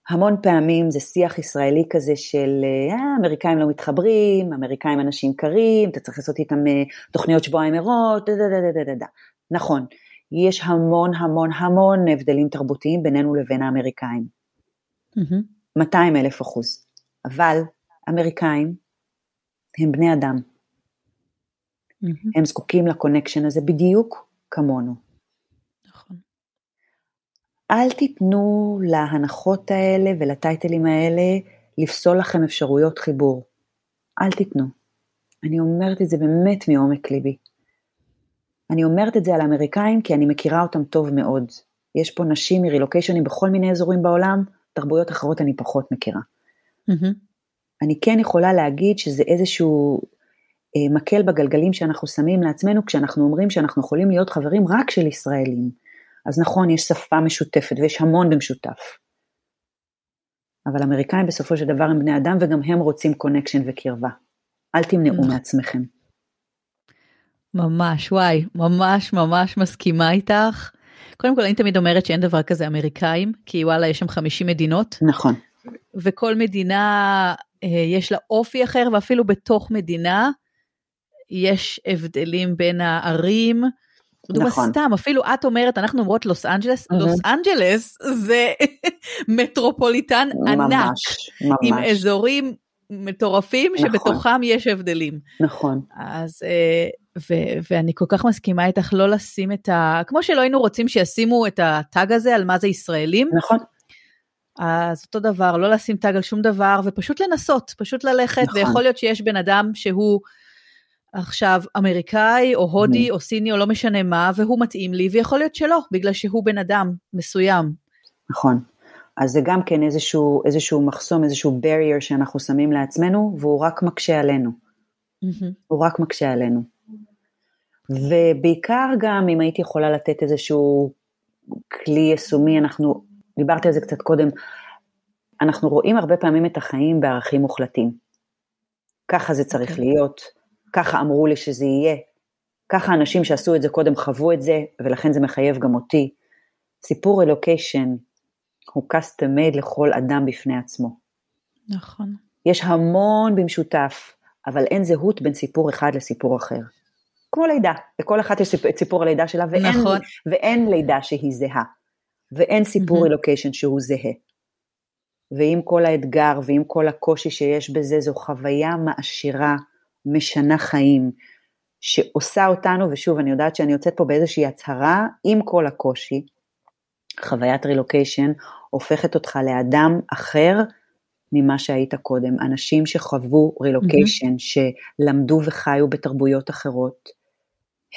המון פעמים זה שיח ישראלי כזה של אה, אמריקאים לא מתחברים, אמריקאים אנשים קרים, אתה צריך לעשות איתם אה, תוכניות שבועיים מראש, דה דה דה דה דה. נכון, יש המון המון המון הבדלים תרבותיים בינינו לבין האמריקאים. Mm-hmm. 200 אלף אחוז. אבל אמריקאים הם בני אדם. Mm-hmm. הם זקוקים לקונקשן הזה בדיוק כמונו. אל תיתנו להנחות האלה ולטייטלים האלה לפסול לכם אפשרויות חיבור. אל תיתנו. אני אומרת את זה באמת מעומק ליבי. אני אומרת את זה על האמריקאים כי אני מכירה אותם טוב מאוד. יש פה נשים מרילוקיישנים בכל מיני אזורים בעולם, תרבויות אחרות אני פחות מכירה. Mm-hmm. אני כן יכולה להגיד שזה איזשהו אה, מקל בגלגלים שאנחנו שמים לעצמנו כשאנחנו אומרים שאנחנו יכולים להיות חברים רק של ישראלים. אז נכון, יש שפה משותפת ויש המון במשותף. אבל אמריקאים בסופו של דבר הם בני אדם וגם הם רוצים קונקשן וקרבה. אל תמנעו נכון. מעצמכם. ממש, וואי, ממש ממש מסכימה איתך. קודם כל, אני תמיד אומרת שאין דבר כזה אמריקאים, כי וואלה, יש שם 50 מדינות. נכון. וכל מדינה אה, יש לה אופי אחר, ואפילו בתוך מדינה יש הבדלים בין הערים, נכון. סתם, אפילו את אומרת, אנחנו אומרות לוס אנג'לס, mm-hmm. לוס אנג'לס זה מטרופוליטן ממש, ענק, ממש. עם אזורים מטורפים נכון. שבתוכם יש הבדלים. נכון. אז, אה, ו- ואני כל כך מסכימה איתך לא לשים את ה... כמו שלא היינו רוצים שישימו את הטאג הזה על מה זה ישראלים. נכון. אז אותו דבר, לא לשים טאג על שום דבר ופשוט לנסות, פשוט ללכת, נכון. ויכול להיות שיש בן אדם שהוא עכשיו אמריקאי או הודי mm. או סיני או לא משנה מה, והוא מתאים לי, ויכול להיות שלא, בגלל שהוא בן אדם מסוים. נכון. אז זה גם כן איזשהו, איזשהו מחסום, איזשהו barrier שאנחנו שמים לעצמנו, והוא רק מקשה עלינו. Mm-hmm. הוא רק מקשה עלינו. ובעיקר גם אם הייתי יכולה לתת איזשהו כלי יישומי, אנחנו, דיברתי על זה קצת קודם, אנחנו רואים הרבה פעמים את החיים בערכים מוחלטים. ככה זה צריך okay. אוקיי. להיות, ככה אמרו לי שזה יהיה, ככה אנשים שעשו את זה קודם חוו את זה, ולכן זה מחייב גם אותי. סיפור אלוקיישן הוא custom made לכל אדם בפני עצמו. נכון. יש המון במשותף, אבל אין זהות בין סיפור אחד לסיפור אחר. כמו לידה, לכל אחת יש את סיפור הלידה שלה, ואין, נכון. ואין לידה שהיא זהה, ואין סיפור רילוקיישן mm-hmm. שהוא זהה. ועם כל האתגר ועם כל הקושי שיש בזה, זו חוויה מעשירה, משנה חיים, שעושה אותנו, ושוב, אני יודעת שאני יוצאת פה באיזושהי הצהרה, עם כל הקושי, חוויית רילוקיישן הופכת אותך לאדם אחר ממה שהיית קודם. אנשים שחוו רילוקיישן, mm-hmm. שלמדו וחיו בתרבויות אחרות,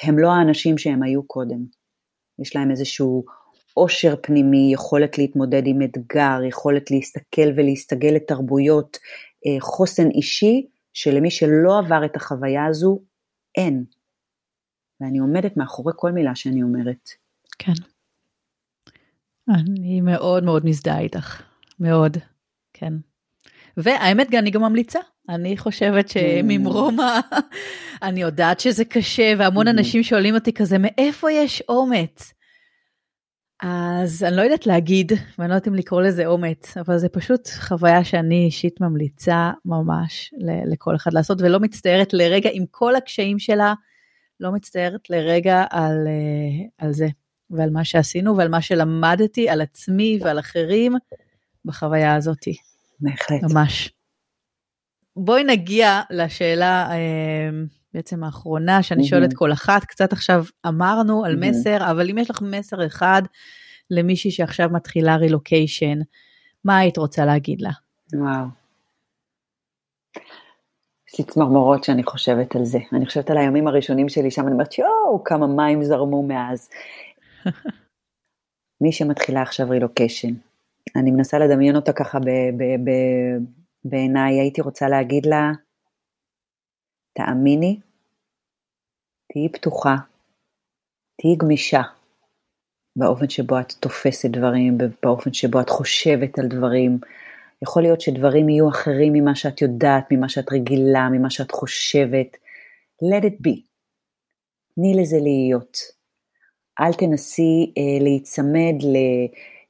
הם לא האנשים שהם היו קודם. יש להם איזשהו עושר פנימי, יכולת להתמודד עם אתגר, יכולת להסתכל ולהסתגל לתרבויות, אה, חוסן אישי, שלמי שלא עבר את החוויה הזו, אין. ואני עומדת מאחורי כל מילה שאני אומרת. כן. אני מאוד מאוד מזדהה איתך, מאוד, כן. והאמת, אני גם ממליצה. אני חושבת שממרום ה... אני יודעת שזה קשה, והמון אנשים שואלים אותי כזה, מאיפה יש אומץ? אז אני לא יודעת להגיד, ואני לא יודעת אם לקרוא לזה אומץ, אבל זה פשוט חוויה שאני אישית ממליצה ממש לכל אחד לעשות, ולא מצטערת לרגע, עם כל הקשיים שלה, לא מצטערת לרגע על, אה, על זה, ועל מה שעשינו, ועל מה שלמדתי על עצמי ועל אחרים בחוויה הזאתי. בהחלט. ממש. בואי נגיע לשאלה אה, בעצם האחרונה שאני שואלת כל אחת, קצת עכשיו אמרנו על מסר, אבל אם יש לך מסר אחד למישהי שעכשיו מתחילה רילוקיישן, מה היית רוצה להגיד לה? וואו. יש לי צמרמורות שאני חושבת על זה. אני חושבת על הימים הראשונים שלי שם, אני אומרת, יואו, כמה מים זרמו מאז. מי שמתחילה עכשיו רילוקיישן, אני מנסה לדמיין אותה ככה בעיניי, הייתי רוצה להגיד לה, תאמיני, תהיי פתוחה, תהיי גמישה באופן שבו את תופסת דברים, באופן שבו את חושבת על דברים. יכול להיות שדברים יהיו אחרים ממה שאת יודעת, ממה שאת רגילה, ממה שאת חושבת. let it be. תני לזה להיות. אל תנסי אה, להיצמד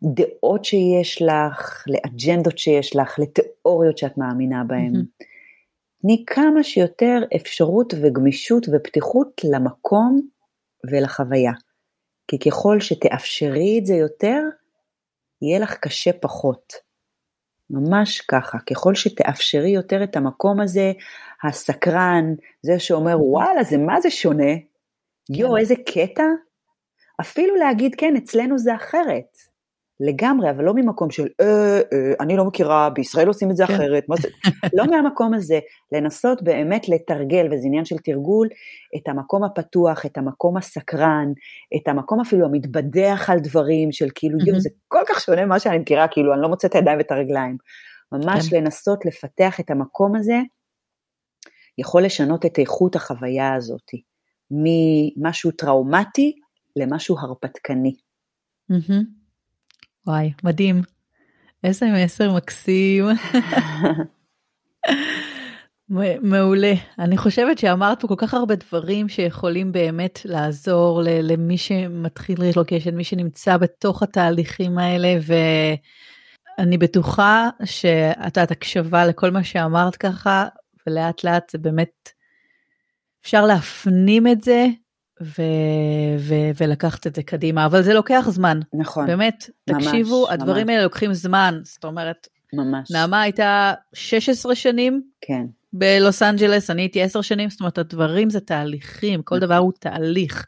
לדעות שיש לך, לאג'נדות שיש לך, לתיאוריות שאת מאמינה בהן. Mm-hmm. תני כמה שיותר אפשרות וגמישות ופתיחות למקום ולחוויה. כי ככל שתאפשרי את זה יותר, יהיה לך קשה פחות. ממש ככה, ככל שתאפשרי יותר את המקום הזה, הסקרן, זה שאומר וואלה זה מה זה שונה, יואו כן. איזה קטע, אפילו להגיד כן אצלנו זה אחרת, לגמרי, אבל לא ממקום של, אה, אה, אני לא מכירה, בישראל עושים את זה כן. אחרת, מה זה? לא מהמקום הזה, לנסות באמת לתרגל, וזה עניין של תרגול, את המקום הפתוח, את המקום הסקרן, את המקום אפילו המתבדח על דברים, של כאילו, יואו, זה כל כך שונה ממה שאני מכירה, כאילו, אני לא מוצאת את הידיים ואת הרגליים. ממש כן. לנסות לפתח את המקום הזה, יכול לשנות את איכות החוויה הזאת, ממשהו טראומטי למשהו הרפתקני. Mm-hmm. וואי, מדהים. איזה מסר מקסים. מעולה. אני חושבת שאמרת פה כל כך הרבה דברים שיכולים באמת לעזור למי שמתחיל רילוקיישן, מי שנמצא בתוך התהליכים האלה, ואני בטוחה שאת יודעת הקשבה לכל מה שאמרת ככה, ולאט לאט זה באמת, אפשר להפנים את זה ו- ו- ולקחת את זה קדימה, אבל זה לוקח זמן. נכון. באמת, ממש, תקשיבו, הדברים ממש. האלה לוקחים זמן, זאת אומרת, ממש. נעמה הייתה 16 שנים כן, בלוס אנג'לס, אני הייתי 10 שנים, זאת אומרת, הדברים זה תהליכים, כל דבר הוא תהליך,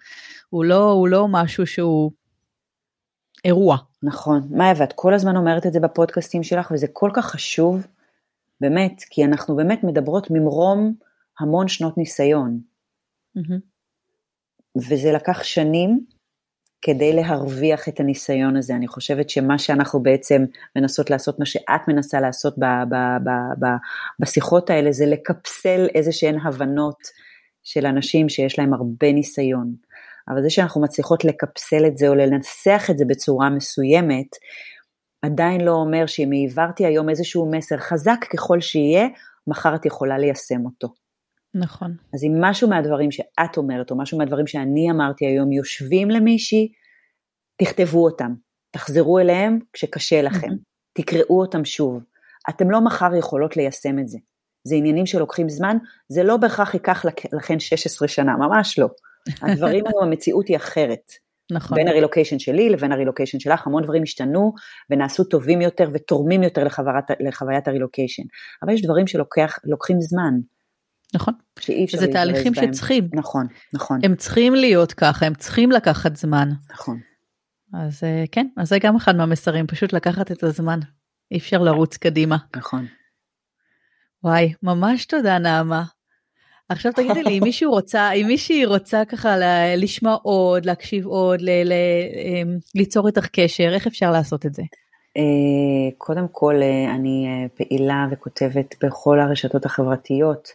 הוא לא, הוא לא משהו שהוא אירוע. נכון. מאיה, ואת כל הזמן אומרת את זה בפודקאסטים שלך, וזה כל כך חשוב, באמת, כי אנחנו באמת מדברות ממרום המון שנות ניסיון, מהמם. וזה לקח שנים כדי להרוויח את הניסיון הזה. אני חושבת שמה שאנחנו בעצם מנסות לעשות, מה שאת מנסה לעשות ב, ב, ב, ב, בשיחות האלה, זה לקפסל איזה שהן הבנות של אנשים שיש להם הרבה ניסיון. אבל זה שאנחנו מצליחות לקפסל את זה או לנסח את זה בצורה מסוימת, עדיין לא אומר שאם העברתי היום איזשהו מסר חזק ככל שיהיה, מחר את יכולה ליישם אותו. נכון. אז אם משהו מהדברים שאת אומרת, או משהו מהדברים שאני אמרתי היום, יושבים למישהי, תכתבו אותם, תחזרו אליהם כשקשה לכם. תקראו אותם שוב. אתם לא מחר יכולות ליישם את זה. זה עניינים שלוקחים זמן, זה לא בהכרח ייקח לכ- לכן 16 שנה, ממש לא. הדברים האלו, המציאות היא אחרת. נכון. בין הרילוקיישן שלי לבין הרילוקיישן שלך, המון דברים השתנו ונעשו טובים יותר ותורמים יותר לחוויית, לחוויית הרילוקיישן. אבל יש דברים שלוקחים זמן, נכון. שאי אפשר זה להזדרז תהליכים בהם. שצריכים. נכון, נכון, הם צריכים להיות ככה, הם צריכים לקחת זמן. נכון. אז אה, כן, אז זה גם אחד מהמסרים, פשוט לקחת את הזמן. אי אפשר לרוץ קדימה. נכון. וואי, ממש תודה נעמה. עכשיו תגידי לי, אם מישהו רוצה, אם מישהי רוצה ככה ל- לשמוע עוד, להקשיב עוד, ל- ל- אמ, ליצור איתך קשר, איך אפשר לעשות את זה? אה, קודם כל, אה, אני פעילה וכותבת בכל הרשתות החברתיות.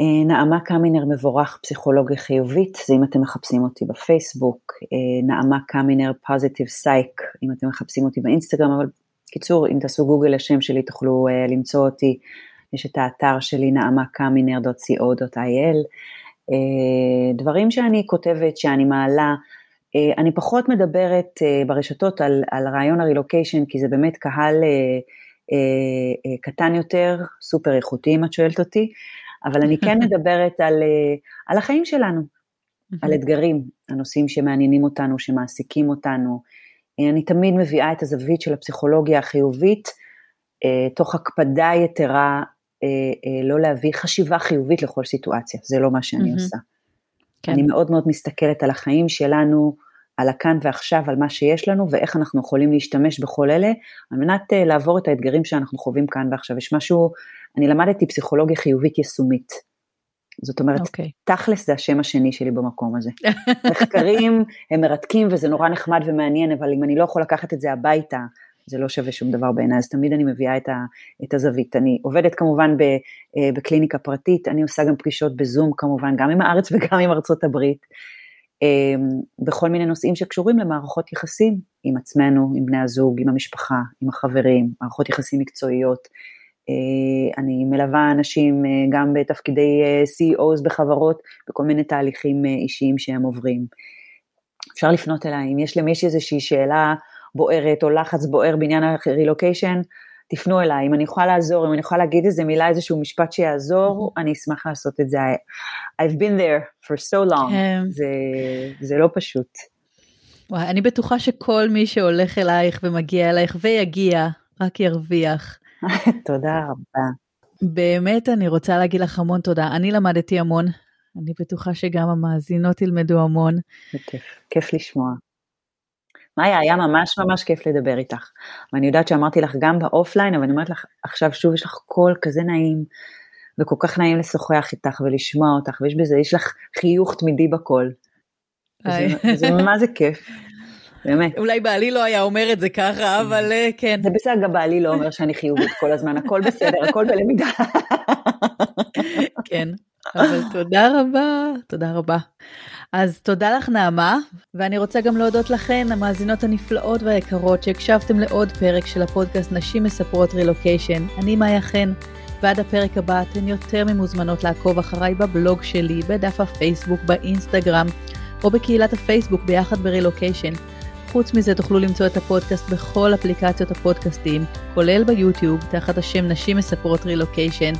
אה, נעמה קמינר מבורך פסיכולוגיה חיובית, זה אם אתם מחפשים אותי בפייסבוק, אה, נעמה קמינר פוזיטיב סייק, אם אתם מחפשים אותי באינסטגרם, אבל קיצור, אם תעשו גוגל לשם שלי תוכלו אה, למצוא אותי, יש את האתר שלי נעמקמינר.co.il, אה, דברים שאני כותבת, שאני מעלה, אני פחות מדברת ברשתות על, על רעיון הרילוקיישן, כי זה באמת קהל קטן יותר, סופר איכותי אם את שואלת אותי, אבל אני כן מדברת על, אה, על החיים שלנו, על אתגרים, הנושאים שמעניינים אותנו, שמעסיקים אותנו. אה, אני תמיד מביאה את הזווית של הפסיכולוגיה החיובית, אה, תוך הקפדה יתרה לא להביא חשיבה חיובית לכל סיטואציה, זה לא מה שאני. עושה. כן. אני מאוד מאוד מסתכלת על החיים שלנו, על הכאן ועכשיו, על מה שיש לנו ואיך אנחנו יכולים להשתמש בכל אלה, על מנת uh, לעבור את האתגרים שאנחנו חווים כאן ועכשיו. יש משהו, אני למדתי פסיכולוגיה חיובית יישומית. זאת אומרת, אוקיי. תכלס זה השם השני שלי במקום הזה. מחקרים הם מרתקים וזה נורא נחמד ומעניין, אבל אם אני לא יכול לקחת את זה הביתה, זה לא שווה שום דבר בעיניי, אז תמיד אני מביאה את, ה, את הזווית. אני עובדת כמובן ב, אה, בקליניקה פרטית, אני עושה גם פגישות בזום כמובן, גם עם הארץ וגם עם ארצות הברית, אה, בכל מיני נושאים שקשורים למערכות יחסים עם עצמנו, עם בני הזוג, עם המשפחה, עם החברים, מערכות יחסים מקצועיות. אה, אני מלווה אנשים אה, גם בתפקידי אה, CEOs בחברות, בכל מיני תהליכים אישיים שהם עוברים. אפשר לפנות אליי, אם יש למישהי איזושהי שאלה בוערת או לחץ בוער בעניין הרילוקיישן, תפנו אליי, אם אני יכולה לעזור, אם אני יכולה להגיד איזה מילה, איזשהו משפט שיעזור, אני אשמח לעשות את זה. I've been there for so long, כן. זה, זה לא פשוט. וואי, אני בטוחה שכל מי שהולך אלייך ומגיע אלייך ויגיע, רק ירוויח. תודה רבה. באמת אני רוצה להגיד לך המון תודה. אני למדתי המון, אני בטוחה שגם המאזינות ילמדו המון. זה כיף, כיף לשמוע. מאיה, היה ממש ממש כיף לדבר איתך. ואני יודעת שאמרתי לך גם באופליין, אבל אני אומרת לך, עכשיו שוב יש לך קול כזה נעים, וכל כך נעים לשוחח איתך ולשמוע אותך, ויש בזה, יש לך חיוך תמידי בקול. זה, זה מה זה כיף, באמת. אולי בעלי לא היה אומר את זה ככה, אבל אה, כן. זה בסדר, גם בעלי לא אומר שאני חיובית כל הזמן, הכל בסדר, הכל בלמידה. כן, אבל תודה רבה, תודה רבה. אז תודה לך נעמה, ואני רוצה גם להודות לכן, המאזינות הנפלאות והיקרות, שהקשבתם לעוד פרק של הפודקאסט נשים מספרות רילוקיישן. אני מאיה חן, ועד הפרק הבא אתן יותר ממוזמנות לעקוב אחריי בבלוג שלי, בדף הפייסבוק, באינסטגרם, או בקהילת הפייסבוק ביחד ברילוקיישן. חוץ מזה תוכלו למצוא את הפודקאסט בכל אפליקציות הפודקאסטים, כולל ביוטיוב, תחת השם נשים מספרות רילוקיישן,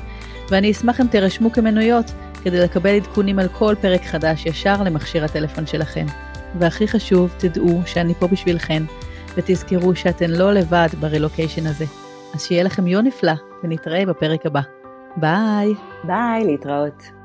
ואני אשמח אם תירשמו כמנויות, כדי לקבל עדכונים על כל פרק חדש ישר למכשיר הטלפון שלכם. והכי חשוב, תדעו שאני פה בשבילכן, ותזכרו שאתן לא לבד ברילוקיישן הזה. אז שיהיה לכם יום נפלא, ונתראה בפרק הבא. ביי. ביי, להתראות.